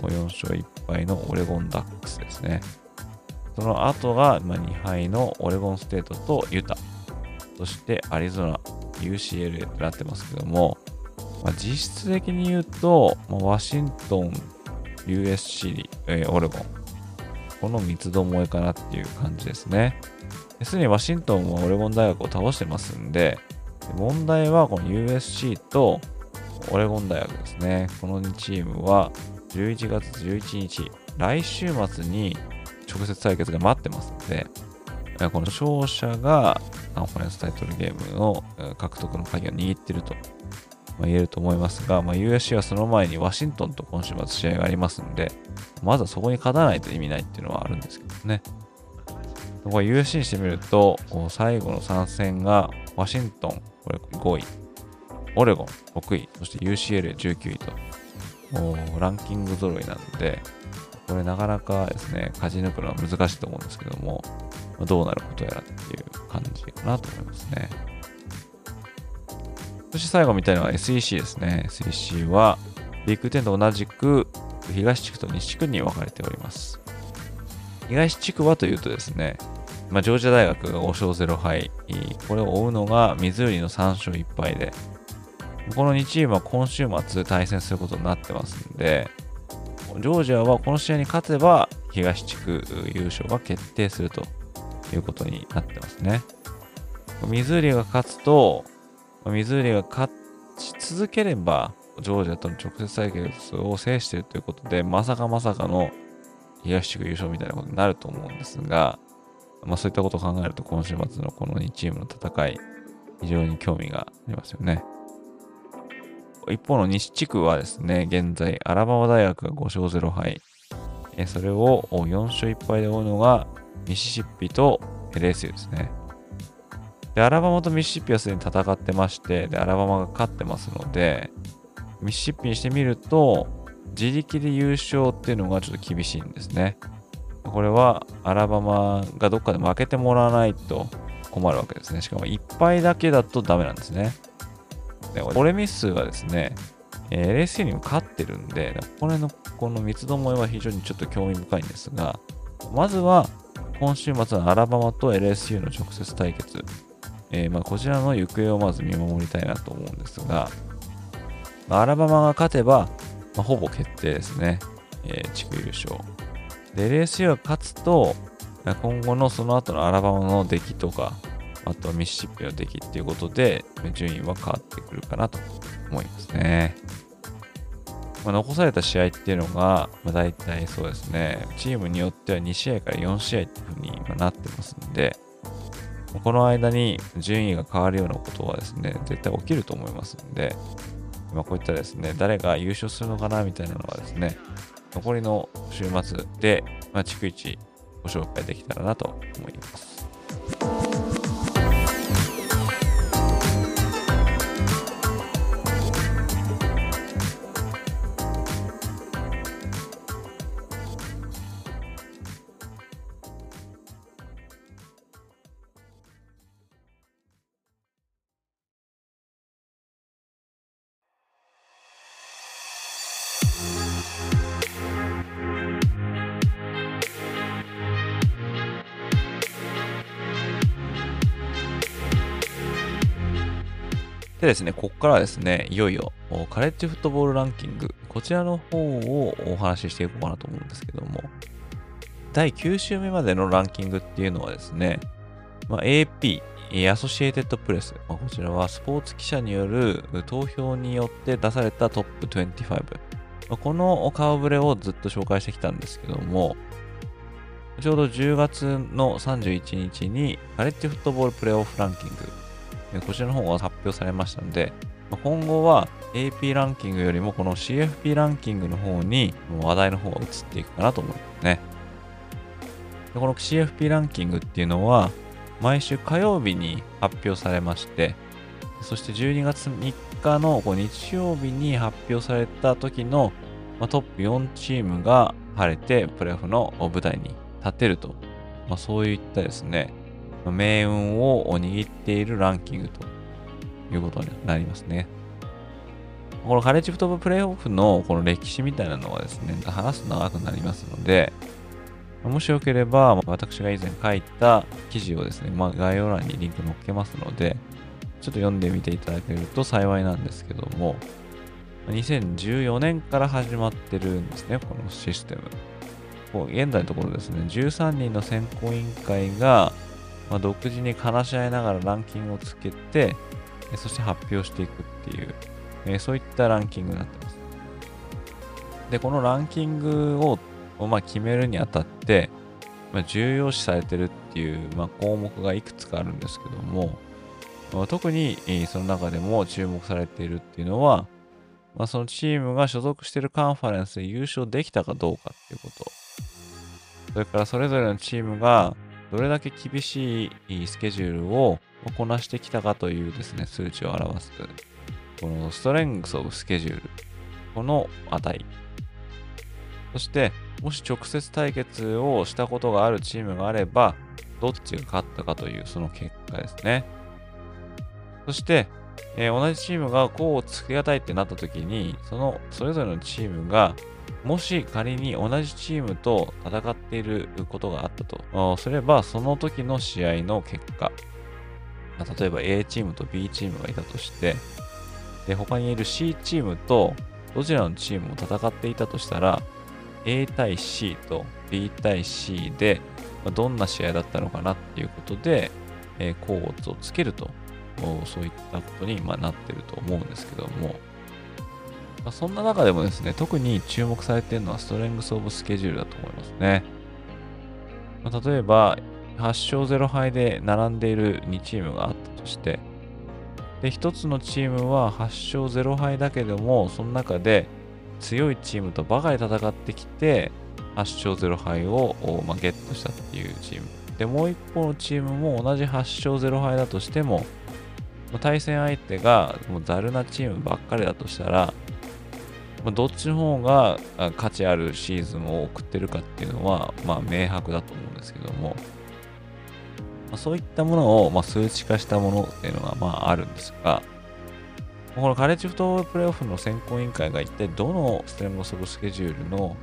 4勝1敗のオレゴンダックスですね。その後が2敗のオレゴンステートとユタ。そしてアリゾナ、UCLA となってますけども、まあ、実質的に言うと、まあ、ワシントン、USC、えー、オレゴン、この三つどもえかなっていう感じですね。すでにワシントンはオレゴン大学を倒してますんで、問題はこの USC とオレゴン大学ですね。この2チームは11月11日、来週末に直接対決が待ってますので、この勝者がカンファレンスタイトルゲームの獲得の鍵を握っていると言えると思いますが、まあ、USC はその前にワシントンと今週末試合がありますんで、まずはそこに勝たないと意味ないっていうのはあるんですけどね。ここ USC にしてみると、最後の3戦がワシントン、これ5位、オレゴン6位、そして UCLA19 位と、ランキング揃いなんで、これなかなかですね、勝ち抜くのは難しいと思うんですけども、どうなることやらっていう感じかなと思いますね。そして最後見たいのは SEC ですね。SEC はビッグ10と同じく東地区と西地区に分かれております。東地区はというとですね、まあ、ジョージア大学が5勝0敗、これを追うのがミズーリの3勝1敗で、この2チームは今週末対戦することになってますんで、ジョージアはこの試合に勝てば東地区優勝が決定するということになってますね。ミズーリが勝つと、ミズーリが勝ち続ければ、ジョージアとの直接対決を制しているということで、まさかまさかの東地区優勝みたいなことになると思うんですが、まあそういったことを考えると今週末のこの2チームの戦い、非常に興味がありますよね。一方の西地区はですね、現在アラバマ大学が5勝0敗、それを4勝1敗で追うのがミシシッピと LSU ですね。で、アラバマとミシシッピはすでに戦ってまして、で、アラバマが勝ってますので、ミシシッピにしてみると、自力で優勝っていうのがちょっと厳しいんですね。これはアラバマがどっかで負けてもらわないと困るわけですね。しかも1敗だけだとダメなんですね。で、オレミスはですね、LSU にも勝ってるんで、これのこの三つどもえは非常にちょっと興味深いんですが、まずは今週末のアラバマと LSU の直接対決、えー、まあこちらの行方をまず見守りたいなと思うんですが、まあ、アラバマが勝てば、まあ、ほぼ決定ですね、えー、地区優勝。で、LSU が勝つと、今後のその後のアラバマの出来とか、あとはミシシッピの出来っていうことで、順位は変わってくるかなと思いますね。まあ、残された試合っていうのが、まあ、大体そうですね、チームによっては2試合から4試合っていうふうになってますんで、この間に順位が変わるようなことはですね、絶対起きると思いますんで、まあ、こういったですね、誰が優勝するのかなみたいなのはですね、残りの週末で、まあ、逐一ご紹介できたらなと思います。ですね、ここからはですね、いよいよカレッジフットボールランキング、こちらの方をお話ししていこうかなと思うんですけども、第9週目までのランキングっていうのはですね、まあ、AP、アソシエイテッドプレス、まあ、こちらはスポーツ記者による投票によって出されたトップ25。ま、この顔ぶれをずっと紹介してきたんですけども、ちょうど10月の31日にカレッジフットボールプレイオフランキングこちらの方が発表されましたので、今後は AP ランキングよりもこの CFP ランキングの方に話題の方が移っていくかなと思いますね。でこの CFP ランキングっていうのは毎週火曜日に発表されまして、そして12月3日の日曜日に発表された時のトップ4チームが晴れてプレーオフの舞台に立てると、まあ、そういったですね、命運を握っているランキングということになりますね。このカレッジフトボールプレイオフのこの歴史みたいなのはですね、話すと長くなりますので、もしよければ、私が以前書いた記事をですね、まあ、概要欄にリンク載っけますので、ちょっと読んでみていただけると幸いなんですけども、2014年から始まってるんですね、このシステム。現在のところですね、13人の選考委員会がまあ、独自に話し合いながらランキングをつけて、そして発表していくっていう、え、そういったランキングになってます。で、このランキングを、まあ、決めるにあたって、まあ、重要視されてるっていう、まあ、項目がいくつかあるんですけども、まあ、特にその中でも注目されているっていうのは、まあ、そのチームが所属しているカンファレンスで優勝できたかどうかっていうこと。それからそれぞれのチームがどれだけ厳しいスケジュールをこなしてきたかというですね、数値を表す。このストレングスオブスケジュール。この値。そして、もし直接対決をしたことがあるチームがあれば、どっちが勝ったかというその結果ですね。そして、えー、同じチームがこうつけがたいってなった時に、そのそれぞれのチームが、もし仮に同じチームと戦っていることがあったと。すれば、その時の試合の結果、ま、例えば A チームと B チームがいたとして、で他にいる C チームとどちらのチームも戦っていたとしたら、A 対 C と B 対 C で、どんな試合だったのかなっていうことで、えー、コーツをつけると、そういったことに、ま、なってると思うんですけども、まあ、そんな中でもですね、特に注目されているのはストレングスオブスケジュールだと思いますね。まあ、例えば、8勝0敗で並んでいる2チームがあったとして、で、1つのチームは8勝0敗だけども、その中で強いチームとばかり戦ってきて、8勝0敗を、まあ、ゲットしたっていうチーム。で、もう一方のチームも同じ8勝0敗だとしても、対戦相手がもうザルなチームばっかりだとしたら、どっちの方が価値あるシーズンを送ってるかっていうのは、まあ、明白だと思うんですけども、ま、そういったものを、ま、数値化したものっていうのが、まあ、あるんですが、このカレッジフットプレイオフの選考委員会が一体どのステレモソブスケジュールの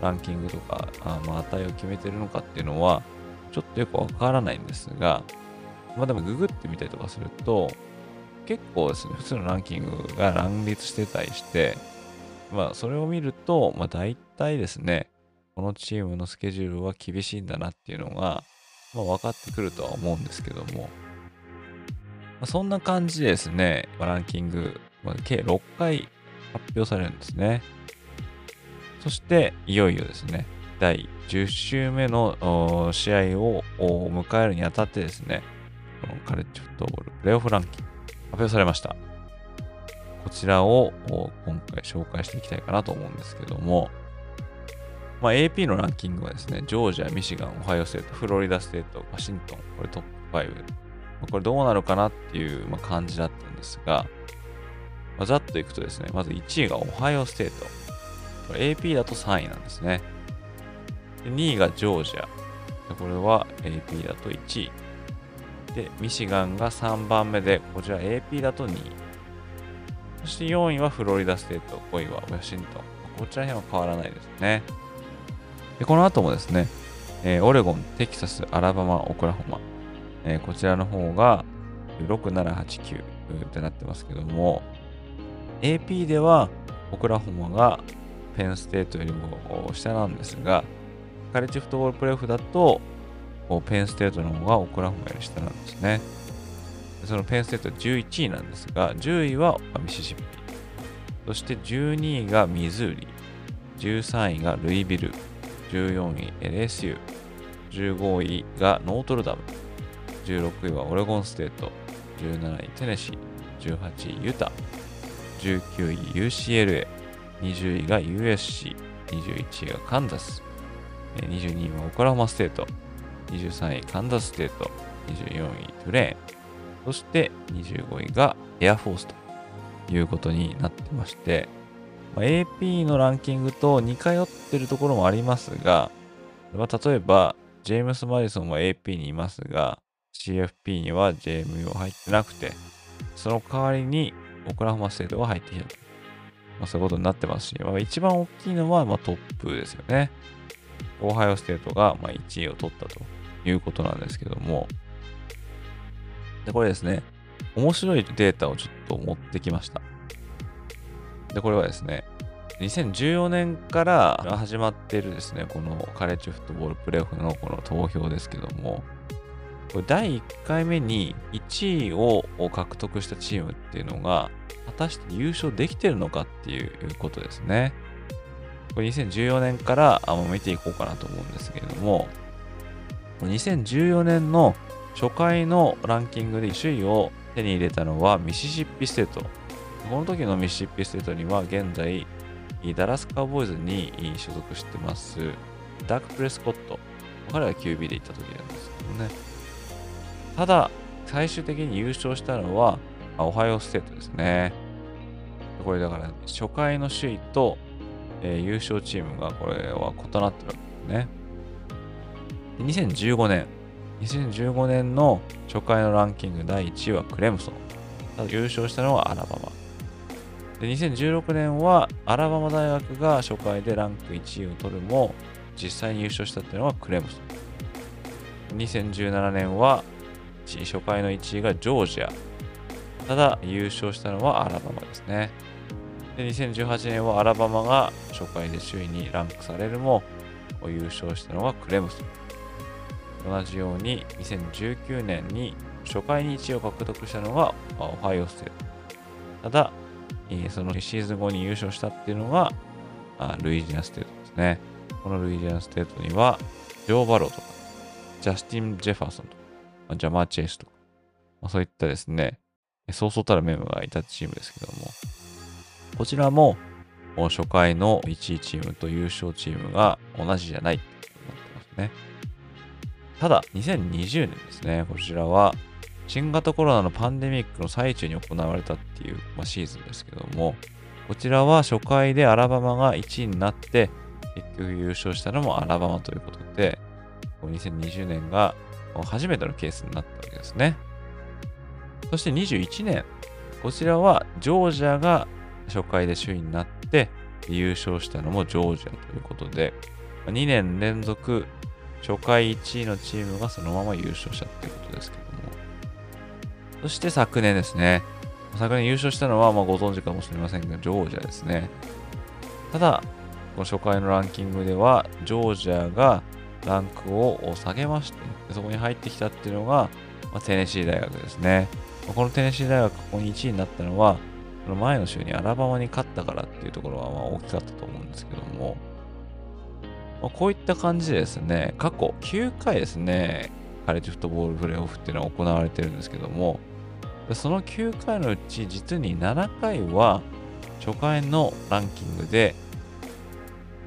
ランキングとか、あま、値を決めてるのかっていうのは、ちょっとよくわからないんですが、まあでもググってみたりとかすると、結構ですね、普通のランキングが乱立してたりして、まあそれを見ると、まあ大体ですね、このチームのスケジュールは厳しいんだなっていうのが、まあ、分かってくるとは思うんですけども、ま、そんな感じですね、ランキング、ま、計6回発表されるんですね。そして、いよいよですね、第10週目の試合を迎えるにあたってですね、このカレッジフットボールプレイオフランキング発表されました。こちらを今回紹介していきたいかなと思うんですけども、まあ、AP のランキングはですね、ジョージア、ミシガン、オハイオステート、フロリダステート、ワシントン、これトップ5。これどうなるかなっていう、感じだったんですが、まあ、ざっといくとですね、まず1位がオハイオステート。これ AP だと3位なんですね。で2位がジョージア。これは AP だと1位。で、ミシガンが3番目で、こちら AP だと2位。そして4位はフロリダステート、5位はワシントン。こちら辺は変わらないですね。で、この後もですね、えー、オレゴン、テキサス、アラバマ、オクラホマ、えー、こちらの方が6、7、8、9ってなってますけども、AP ではオクラホマがペンステートよりも下なんですが、カレッジフットボールプレーオフだと、ペンステートの方がオクラホマより下なんですね。そのペンステート11位なんですが、10位はミシシッピ。そして12位がミズーリ。13位がルイビル。14位 LSU、15位がノートルダム、16位はオレゴンステート、17位テネシー、18位ユタ、19位 UCLA、20位が USC、21位がカンザス、22位はオクラホマステート、23位カンザステート、24位トゥレーン、そして25位がエアフォースと。いうことになってまして、まあ、AP のランキングと似通ってるところもありますが、まあ、例えば、ジェームス・マディソンは AP にいますが、CFP には JMU は入ってなくて、その代わりにオクラホマステートが入ってきたと。まあ、そういうことになってますし、まあ、一番大きいのはまトップですよね。オハイオステートがま1位を取ったと。いうことなんですけども、で、これですね、面白いデータをちょっと持ってきました。で、これはですね、2014年から始まっているですね、このカレッジフットボールプレーオフのこの投票ですけども、これ第1回目に1位を獲得したチームっていうのが、果たして優勝できてるのかっていうことですね。これ2014年から見ていこうかなと思うんですけれども、2014年の初回のランキングで首位を手に入れたのはミシシッピステート。この時のミシシッピステートには現在、ダラスカウボーイズに所属してます、ダック・プレスコット。彼は QB で行った時なんですけどね。ただ、最終的に優勝したのは、オハイオステートですね。これだから、初回の首位と、えー、優勝チームがこれは異なってるわけですね。2015年、2015年の初回のランキング第1位はクレムソン。ただ優勝したのはアラバマ。で2016年はアラバマ大学が初回でランク1位を取るも実際に優勝したっていうのはクレムソン。2017年は初回の1位がジョージア。ただ優勝したのはアラバマですね。で2018年はアラバマが初回で首位にランクされるも優勝したのはクレムソン。同じように2019年に初回に1位を獲得したのがオハイオステート。ただ、そのシーズン後に優勝したっていうのがルイジアナステートですね。このルイジアナステートにはジョー・バローとか、ジャスティン・ジェファーソンとか、ジャマー・チェイスとか、そういったですね、そうそうたるメンバーがいたチームですけども、こちらも初回の1位チームと優勝チームが同じじゃないってなってますね。ただ、2020年ですね、こちらは新型コロナのパンデミックの最中に行われたっていう、まあ、シーズンですけども、こちらは初回でアラバマが1位になって、結局優勝したのもアラバマということで、2020年が初めてのケースになったわけですね。そして21年、こちらはジョージアが初回で首位になって優勝したのもジョージアということで、2年連続初回1位のチームがそのまま優勝したっていうことですけども。そして昨年ですね。昨年優勝したのは、まあ、ご存知かもしれませんが、ジョージアですね。ただ、この初回のランキングでは、ジョージアがランクを下げまして、そこに入ってきたっていうのが、まあ、テネシー大学ですね。このテネシー大学、ここに1位になったのは、その前の週にアラバマに勝ったからっていうところはまあ大きかったと思うんですけども、まあ、こういった感じでですね、過去9回ですね、カレッジフットボールプレーオフっていうのは行われてるんですけども、その9回のうち実に7回は初回のランキングで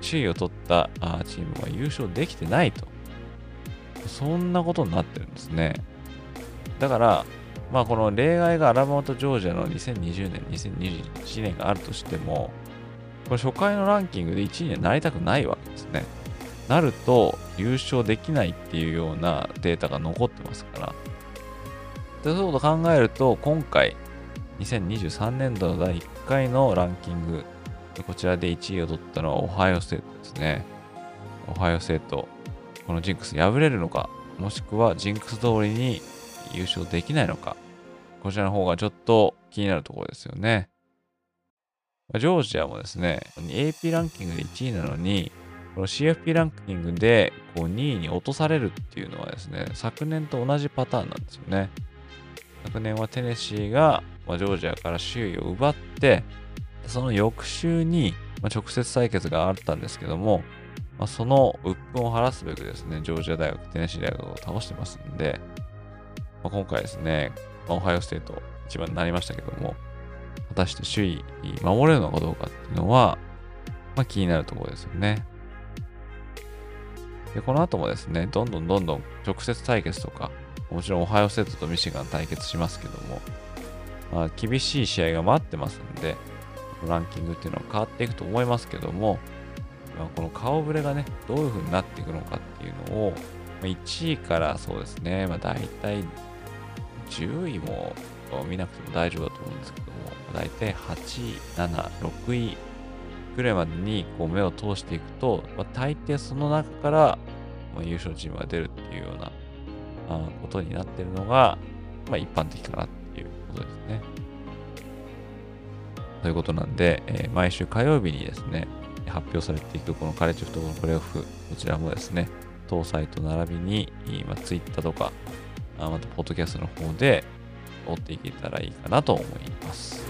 首位を取ったチームは優勝できてないと。そんなことになってるんですね。だから、まあこの例外がアラバマとジョージアの2020年、2021年があるとしても、これ初回のランキングで1位にはなりたくないわけですね。なると優勝できないっていうようなデータが残ってますから。そういうこと考えると、今回、2023年度の第1回のランキング、こちらで1位を取ったのはオハイオステートですね。オハイオステート、このジンクス破れるのか、もしくはジンクス通りに優勝できないのか、こちらの方がちょっと気になるところですよね。ジョージアもですね、AP ランキングで1位なのに、この CFP ランキングでこう2位に落とされるっていうのはですね、昨年と同じパターンなんですよね。昨年はテネシーが、ま、ジョージアから首位を奪って、その翌週に、ま、直接対決があったんですけども、ま、その鬱憤を晴らすべくですね、ジョージア大学、テネシー大学を倒してますんで、ま、今回ですね、まあ、オハイオステート一番になりましたけども、果たして首位守れるのかどうかっていうのは、まあ、気になるところですよね。で、この後もですね、どんどんどんどん直接対決とか、もちろんオハイオステートとミシガン対決しますけども、まあ、厳しい試合が待ってますんで、ランキングっていうのは変わっていくと思いますけども、まあ、この顔ぶれがね、どういう風になっていくのかっていうのを、まあ、1位からそうですね、まあ、大体10位も見なくても大丈夫だと思うんですけども、大体8位、7、6位ぐらいまでにこう目を通していくと、まあ、大抵その中から、ま、優勝チームが出るっていうようなあことになってるのが、まあ、一般的かなっていうことですね。ということなんで、えー、毎週火曜日にですね、発表されていくこのカレッジフットボールプレーオフ、こちらもですね、当サイト並びに、まあ、Twitter とか、あまたポッドキャストの方で追っていけたらいいかなと思います。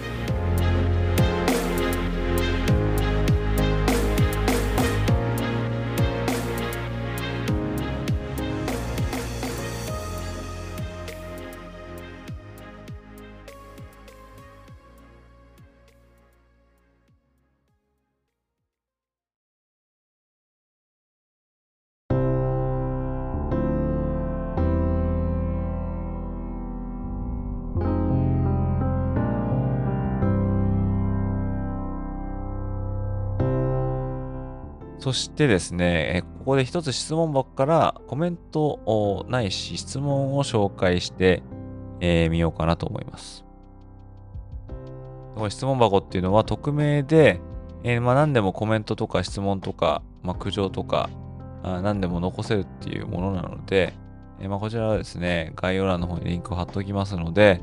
そしてですね、ここで一つ質問箱からコメントないし質問を紹介してみ、えー、ようかなと思います。この質問箱っていうのは匿名で、えー、まあ何でもコメントとか質問とか、まあ、苦情とかあ何でも残せるっていうものなので、えー、まあこちらはですね、概要欄の方にリンクを貼っておきますので、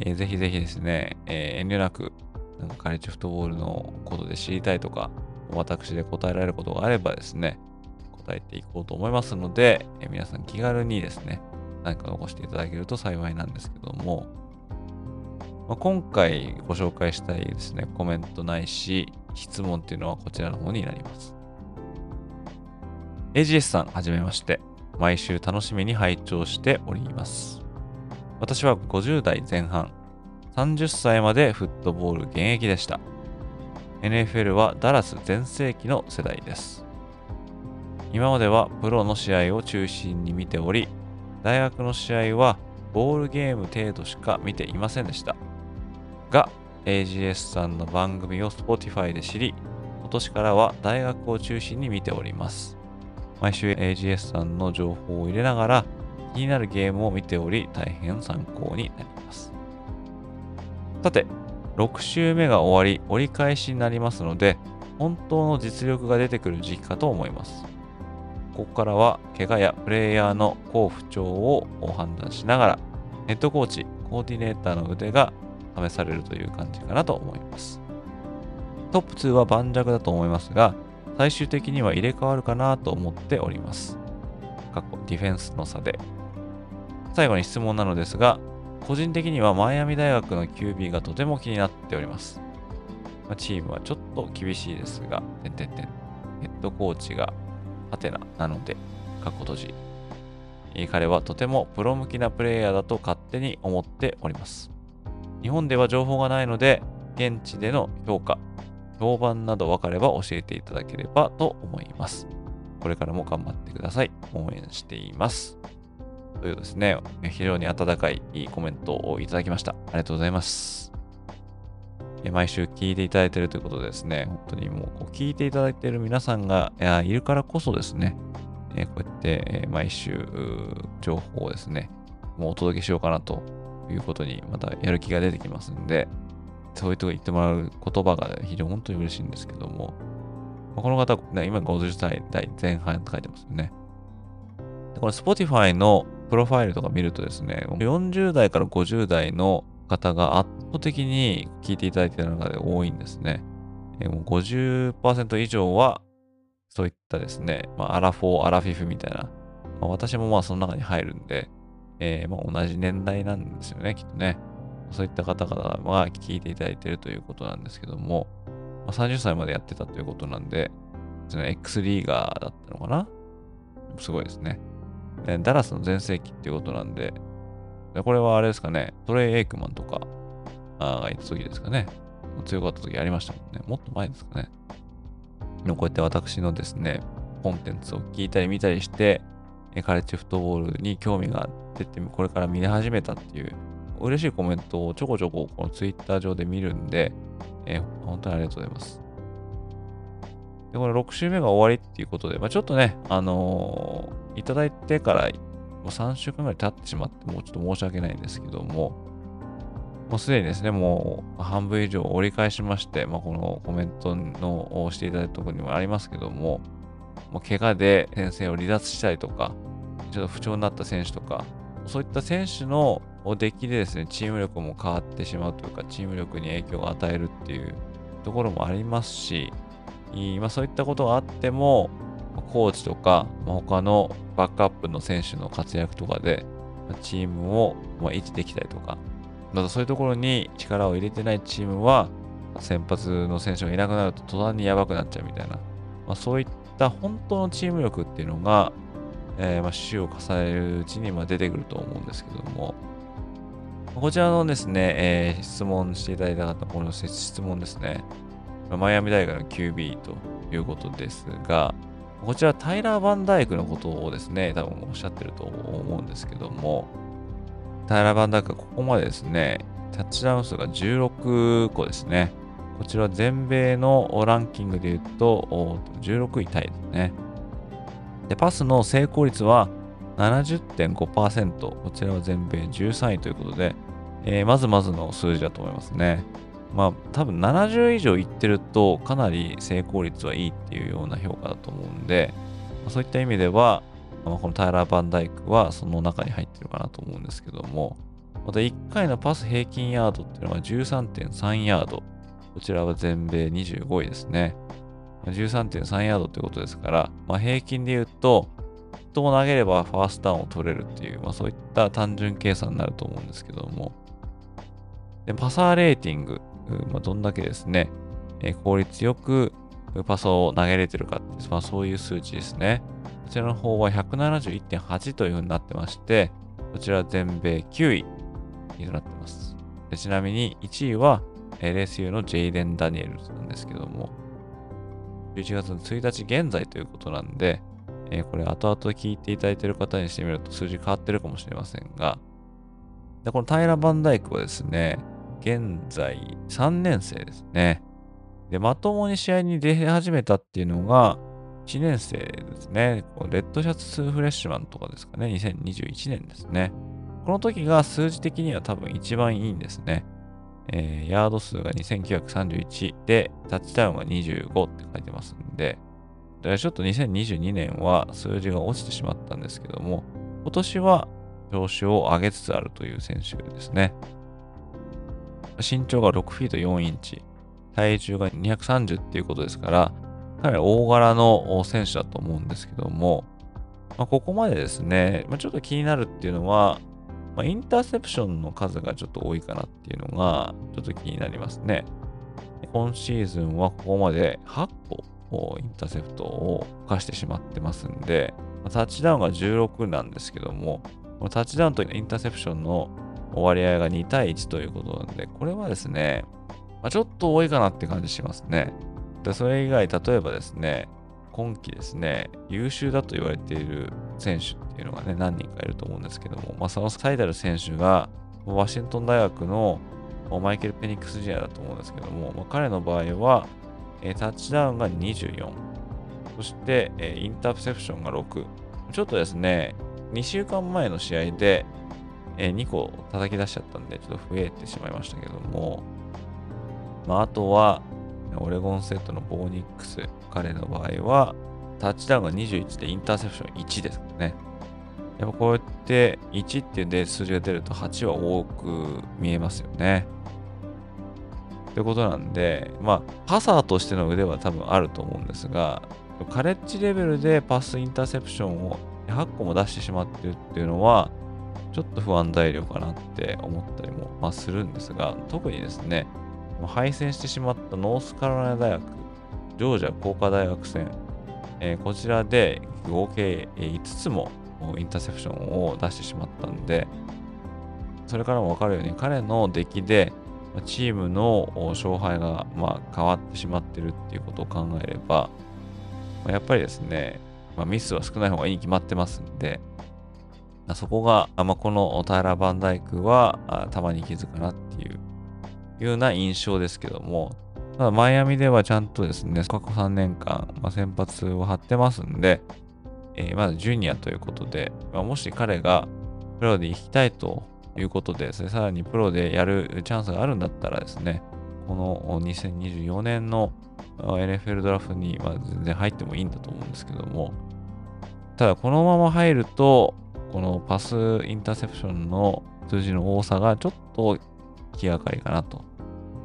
えー、ぜひぜひですね、え、遠慮なく、なんかカレッジフットボールのことで知りたいとか、私で答えられることがあればですね、答えていこうと思いますので、え、皆さん気軽にですね、何か残していただけると幸いなんですけども、まあ、今回ご紹介したいですね、コメントないし、質問っていうのはこちらの方になります。AGS さん、はじめまして。毎週楽しみに拝聴しております。私は50代前半、30歳までフットボール現役でした。NFL はダラス全盛期の世代です。今まではプロの試合を中心に見ており、大学の試合はボールゲーム程度しか見ていませんでした。が、AGS さんの番組を Spotify で知り、今年からは大学を中心に見ております。毎週 AGS さんの情報を入れながら気になるゲームを見ており大変参考になります。さて、6週目が終わり折り返しになりますので本当の実力が出てくる時期かと思います。ここからは怪我やプレイヤーの好不調を判断しながらヘッドコーチ、コーディネーターの腕が試されるという感じかなと思います。トップ2は盤石だと思いますが、最終的には入れ替わるかなと思っております。過去ディフェンスの差で。最後に質問なのですが、個人的にはマイアミ大学の QB がとても気になっております。まあ、チームはちょっと厳しいですが、てんてんてん。ヘッドコーチがハテナなので、過去閉じ。彼はとてもプロ向きなプレイヤーだと勝手に思っております。日本では情報がないので、現地での評価、評判など分かれば教えていただければと思います。これからも頑張ってください。応援しています。というですね、非常に温かいコメントをいただきました。ありがとうございます。毎週聞いていただいているということでですね、本当にもう聞いていただいている皆さんがいるからこそですね、こうやって毎週情報をですね、もうお届けしようかなということにまたやる気が出てきますんで、そういうとこ言ってもらう言葉が非常に本当に嬉しいんですけども、この方、今50歳代前半って書いてますよね。これ Spotify のプロファイルとか見るとですね、40代から50代の方が圧倒的に聞いていただいている中で多いんですね。もう50%以上はそういったですね、まあ、アラフォー、アラフィフみたいな、まあ、私もまあその中に入るんで、えー、まあ、同じ年代なんですよね、きっとね。そういった方々が聞いていただいているということなんですけども、まあ、30歳までやってたということなんで、X リーガーだったのかな？すごいですね。えダラスの全盛期っていうことなんで、これはあれですかね、トレイ・エイクマンとかがいた時ですかね。強かった時ありましたもんね。もっと前ですかね。こうやって私のですね、コンテンツを聞いたり見たりして、カレッジフットボールに興味が出て、これから見始めたっていう嬉しいコメントをちょこちょここのツイッター上で見るんで、えー、本当にありがとうございます。で、これ6週目が終わりっていうことで、まあ、ちょっとね、あのー、いただいてからもう3週間ぐらい経ってしまって、もうちょっと申し訳ないんですけども、もうすでにですね、もう半分以上折り返しまして、まあ、このコメントのをしていただいたところにもありますけども、もう怪我で先生を離脱したりとか、ちょっと不調になった選手とか、そういった選手の出来でですね、チーム力も変わってしまうというか、チーム力に影響を与えるっていうところもありますし、ま、そういったことがあっても、コーチとか、ま、他のバックアップの選手の活躍とかで、チームを維持できたりとか、またそういうところに力を入れてないチームは、先発の選手がいなくなると途端にやばくなっちゃうみたいな、まあ、そういった本当のチーム力っていうのが、えー、まあ週を重ねるうちにま出てくると思うんですけども、こちらのですね、えー、質問していただいた方、この質問ですね、マイアミ大学の QB ということですが、こちらタイラー・バンダイクのことをですね、多分おっしゃってると思うんですけども、タイラー・バンダイクはここまでですね、タッチダウン数が16個ですね。こちら全米のランキングで言うと16位タイですね。で、パスの成功率は70.5%。こちらは全米13位ということで、えー、まずまずの数字だと思いますね。まあ、多分70以上いってると、かなり成功率はいいっていうような評価だと思うんで、まあ、そういった意味では、まあ、このタイラー・バンダイクはその中に入ってるかなと思うんですけども、また1回のパス平均ヤードっていうのは13.3ヤード。こちらは全米25位ですね。13.3ヤードということですから、まあ、平均で言うと、ヒットを投げればファーストダウンを取れるっていう、まあ、そういった単純計算になると思うんですけども、でパサーレーティング、まあ、どんだけですね、え効率よくパスを投げれてるかって、まあ、そういう数値ですね。こちらの方は171.8というふうになってまして、こちら全米9位になってます。でちなみに1位は LSU のジェイデン・ダニエルズなんですけども、11月の1日現在ということなんで、えー、これ後々聞いていただいている方にしてみると数字変わってるかもしれませんが、でこのタイラ・バンダイクはですね、現在3年生ですね。で、まともに試合に出始めたっていうのが、1年生ですね。レッドシャツフレッシュマンとかですかね。2021年ですね。この時が数字的には多分一番いいんですね。えー、ヤード数が2931で、タッチダウンが25って書いてますんで、だからちょっと2022年は数字が落ちてしまったんですけども、今年は調子を上げつつあるという選手ですね。身長が6フィート4インチ、体重が230っていうことですから、かなり大柄の選手だと思うんですけども、まあ、ここまでですね、まあ、ちょっと気になるっていうのは、まあ、インターセプションの数がちょっと多いかなっていうのが、ちょっと気になりますね。今シーズンはここまで8個インターセプトを犯してしまってますんで、タッチダウンが16なんですけども、タッチダウンとインターセプションの割合が2対1ということなんで、これはですね、まあ、ちょっと多いかなって感じしますね。でそれ以外、例えばですね、今季ですね、優秀だと言われている選手っていうのがね、何人かいると思うんですけども、まあ、その最大の選手が、ワシントン大学のマイケル・ペニックス・ジュニアだと思うんですけども、まあ、彼の場合は、えタッチダウンが24、そして、えインターセプションが6。ちょっとですね、2週間前の試合で、え2個叩き出しちゃったんで、ちょっと増えてしまいましたけども、まあ、あとは、オレゴンセットのボーニックス、彼の場合は、タッチダウンが21でインターセプション1ですね。やっぱこうやって1っていうで数字が出ると8は多く見えますよね。ということなんで、まあ、パサーとしての腕は多分あると思うんですが、カレッジレベルでパスインターセプションを8個も出してしまってるっていうのは、ちょっと不安材料かなって思ったりも、まあ、するんですが、特にですね、敗戦してしまったノースカロライナ大学、ジョージア工科大学戦、えー、こちらで合計5つもインターセプションを出してしまったんで、それからも分かるように彼の出来でチームの勝敗がまあ変わってしまってるっていうことを考えれば、やっぱりですね、まあ、ミスは少ない方がいいに決まってますんで、そこが、まあ、このタイラー・バンダイクはたまに気づくなっていうような印象ですけども、ただマイアミではちゃんとですね、過去3年間、まあ、先発を張ってますんで、えー、まずジュニアということで、まあ、もし彼がプロで行きたいということでですね、さらにプロでやるチャンスがあるんだったらですね、この2024年の NFL ドラフトに、まあ、全然入ってもいいんだと思うんですけども、ただこのまま入ると、このパスインターセプションの数字の多さがちょっと気がかりかなと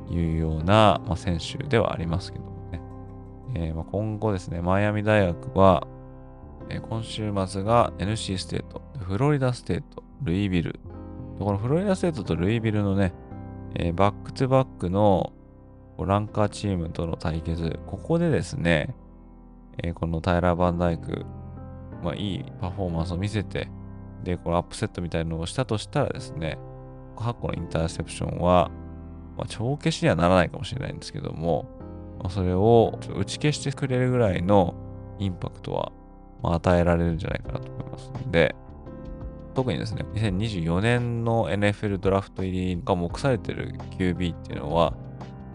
いうような、まあ、選手ではありますけどもね。えー、まあ、今後ですね、マイアミ大学は、えー、今週末が NC ステート、フロリダステート、ルイビル。このフロリダステートとルイビルのね、えー、バックトゥバックのランカーチームとの対決、ここでですね、えー、このタイラー・バンダイク、まあ、いいパフォーマンスを見せて、で、このアップセットみたいなのをしたとしたらですね、8個のインターセプションは、まあ、帳消しにはならないかもしれないんですけども、まあ、それを打ち消してくれるぐらいのインパクトは、まあ、与えられるんじゃないかなと思いますので、特にですね、2024年の NFL ドラフト入りが目されてる QB っていうのは、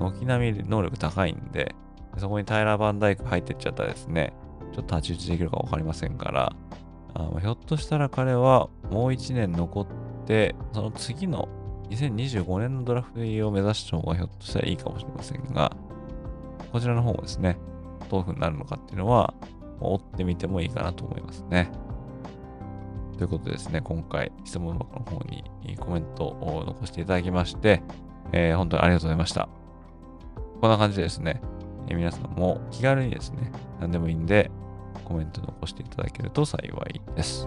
軒並み能力高いんで、そこにタイラー・バンダイク入ってっちゃったらですね、ちょっと太刀打ちできるか分かりませんから、あひょっとしたら彼はもう1年残って、その次の2025年のドラフトを目指した方がひょっとしたらいいかもしれませんが、こちらの方もですね、どういう風になるのかっていうのは、追ってみてもいいかなと思いますね。ということでですね、今回質問箱の方にコメントを残していただきまして、えー、本当にありがとうございました。こんな感じでですね、え、皆さんも気軽にですね、何でもいいんでコメント残していただけると幸いです。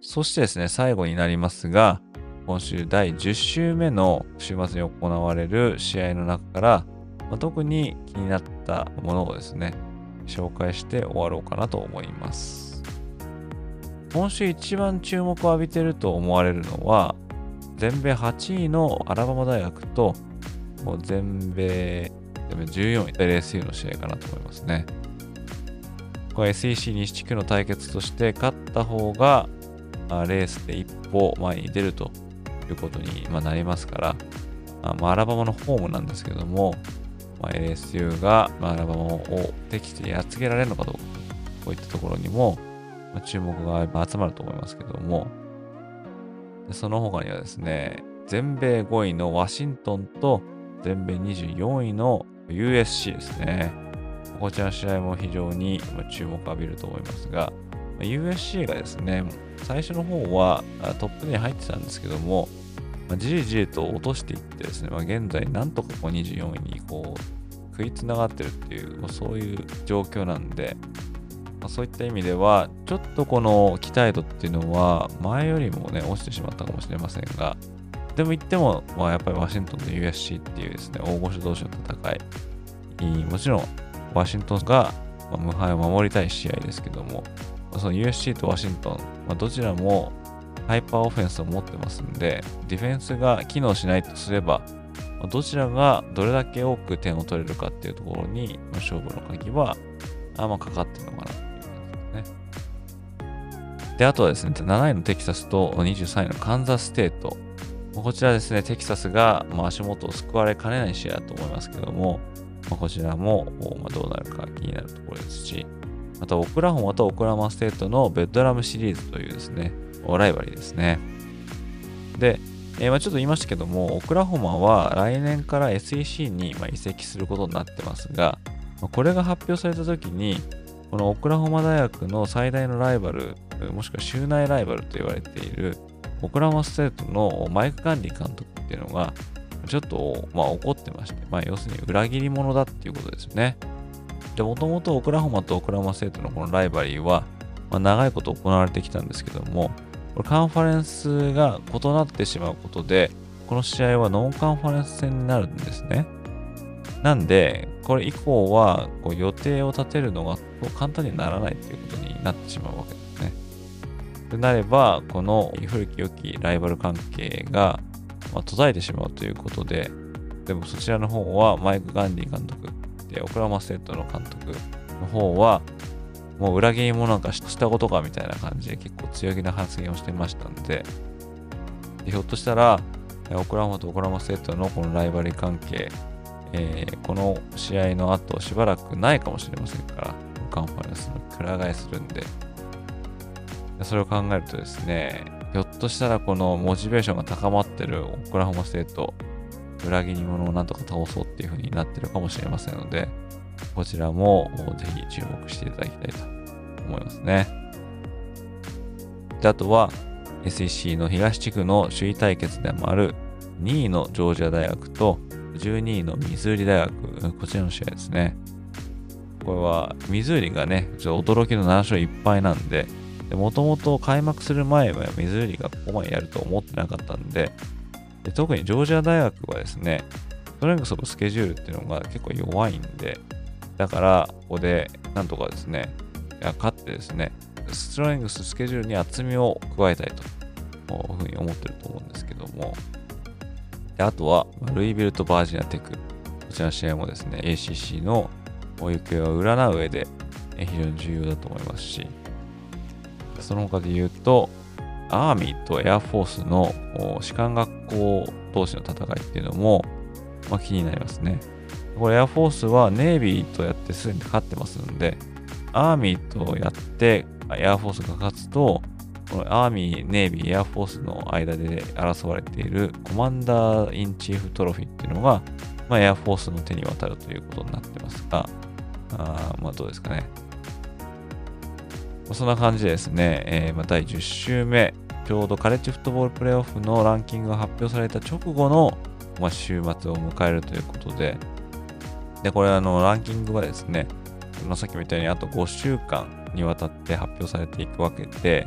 そしてですね、最後になりますが、今週第10週目の週末に行われる試合の中から、まあ、特に気になったものをですね、紹介して終わろうかなと思います。今週一番注目を浴びてると思われるのは、全米8位のアラバマ大学と、もう全米14位 LSU の試合かなと思いますね。これ SEC 西地区の対決として勝った方がレースで一歩前に出るということにまなりますから、まあ、アラバマのホームなんですけども、まあ、LSU がまアラバマを適してやっつけられるのかどうかこういったところにもま注目が集まると思いますけども、その他にはですね、全米5位のワシントンと全米24位の USC ですね。こちらの試合も非常に注目を浴びると思いますが、USC がですね、最初の方はトップに入ってたんですけども、まあ、じりじりと落としていってですね、まあ、現在なんとかこう24位にこう食いつながってるっていう、まあ、そういう状況なんで、まあ、そういった意味では、ちょっとこの期待度っていうのは前よりもね、落ちてしまったかもしれませんが、でも言っても、まあ、やっぱりワシントンと USC っていうですね、大御所同士の戦い、もちろんワシントンが無敗を守りたい試合ですけども、その USC とワシントン、まあ、どちらもハイパーオフェンスを持ってますんで、ディフェンスが機能しないとすれば、どちらがどれだけ多く点を取れるかっていうところに、勝負の鍵は、あま、かかってるのかなっていう感じですね。で、あとはですね、7位のテキサスと23位のカンザスステート。こちらですね、テキサスが、足元を救われかねない試合だと思いますけども、こちらも、どうなるか気になるところですし、また、オクラホマとオクラホマステートのベッドラムシリーズというですね、ライバリーですね。で、えー、まあちょっと言いましたけども、オクラホマは来年から SEC にま移籍することになってますが、これが発表された時に、このオクラホマ大学の最大のライバル、もしくは州内ライバルと言われている、オクラホマステートのマイク・ガンディ監督っていうのが、ちょっと、まあ、怒ってまして、まあ、要するに裏切り者だっていうことですよね。で、もともとオクラホマとオクラホマステートのこの rivalry は、まあ、長いこと行われてきたんですけども、これカンファレンスが異なってしまうことで、この試合はノンカンファレンス戦になるんですね。なんで、これ以降はこう予定を立てるのが簡単にならないということになってしまうわけですね。となれば、この古き良きライバル関係が、途絶えてしまうということで、でもそちらの方はマイク・ガンディ監督で、オクラホマステートの監督の方は、もう裏切り者なんか知ったことかみたいな感じで結構強気な発言をしてましたんで、でひょっとしたら、オクラホマとオクラホマステートのこのライバル関係、えー、この試合の後しばらくないかもしれませんから、カンファレンスのくら替えするんで、それを考えるとですね、ひょっとしたらこのモチベーションが高まってるオクラホマステート、裏切り者をなんとか倒そうっていう風になってるかもしれませんので、こちらもぜひ注目していただきたいと思いますね。で、あとは SEC の東地区の首位対決でもある2位のジョージア大学と12位のミズーリ大学、こちらの試合ですね。これはミズーリがね、ちょっと驚きの7勝1敗なんで、もともと開幕する前はミズーリがここまでやると思ってなかったんで、で特にジョージア大学はですね、ストレングスオブスケジュールっていうのが結構弱いんで、だから、ここでなんとかですね、勝ってですね、ストレングススケジュールに厚みを加えたいというふうに思ってると思うんですけども、であとは、ルイビルとバージニアテク。こちらの試合もですね、ACC の行方を占う上で非常に重要だと思いますし、その他で言うと、アーミーとエアフォースの士官学校同士の戦いっていうのも、まあ、気になりますね。これエアフォースはネイビーとやってすでに勝ってますので、アーミーとやってエアフォースが勝つと、このアーミー、ネイビー、エアフォースの間で争われているコマンダー・イン・チーフ・トロフィーっていうのが、まあ、エアフォースの手に渡るということになってますが、あまあどうですかね。そんな感じでですね、えー、まあ第10週目、ちょうどカレッジフットボールプレーオフのランキングが発表された直後の、まあ、週末を迎えるということで、で、これあの、ランキングはですね、さっきも言ったようにあと5週間にわたって発表されていくわけで、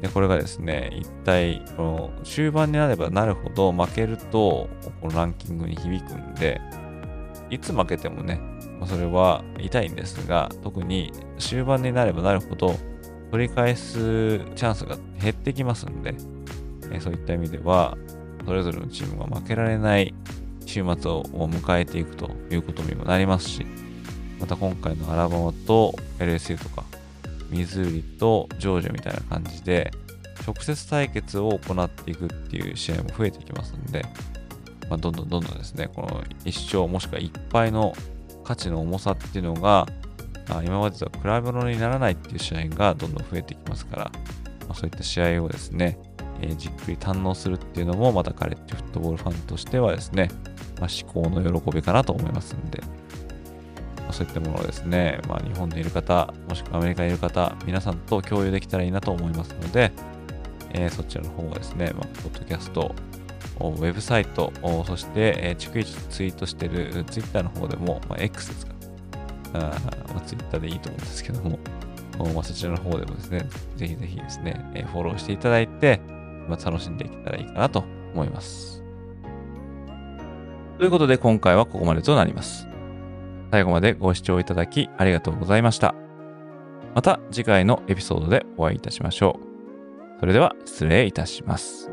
で、これがですね、一体、この終盤になればなるほど負けると、このランキングに響くんで、いつ負けてもね、それは痛いんですが、特に終盤になればなるほど、取り返すチャンスが減ってきますんで、えそういった意味では、それぞれのチームが負けられない週末を迎えていくということにもなりますし、また今回のアラバマと LSU とか、ミズーリとジョージアみたいな感じで、直接対決を行っていくっていう試合も増えてきますんで、まあ、どんどんどんどんですね、この1勝もしくは1敗の価値の重さっていうのが、あ今までとは比べ物にならないっていう試合がどんどん増えてきますから、まあ、そういった試合をですね、え、じっくり堪能するっていうのも、またカレッジフットボールファンとしてはですね、まあ、至高の喜びかなと思いますんで、まあ、そういったものをですね、まあ、日本にいる方、もしくはアメリカにいる方、皆さんと共有できたらいいなと思いますので、えー、そちらの方をですね、まあ、ポッドキャスト、ウェブサイト、そして、えー、逐一ツイートしてるツイッターの方でも、まあ、X ですか。あまあ、ツイッターでいいと思うんですけども、まあ、そちらの方でもですね、ぜひぜひですね、えー、フォローしていただいて、まあ、楽しんでいけたらいいかなと思います。ということで今回はここまでとなります。最後までご視聴いただきありがとうございました。また次回のエピソードでお会いいたしましょう。それでは失礼いたします。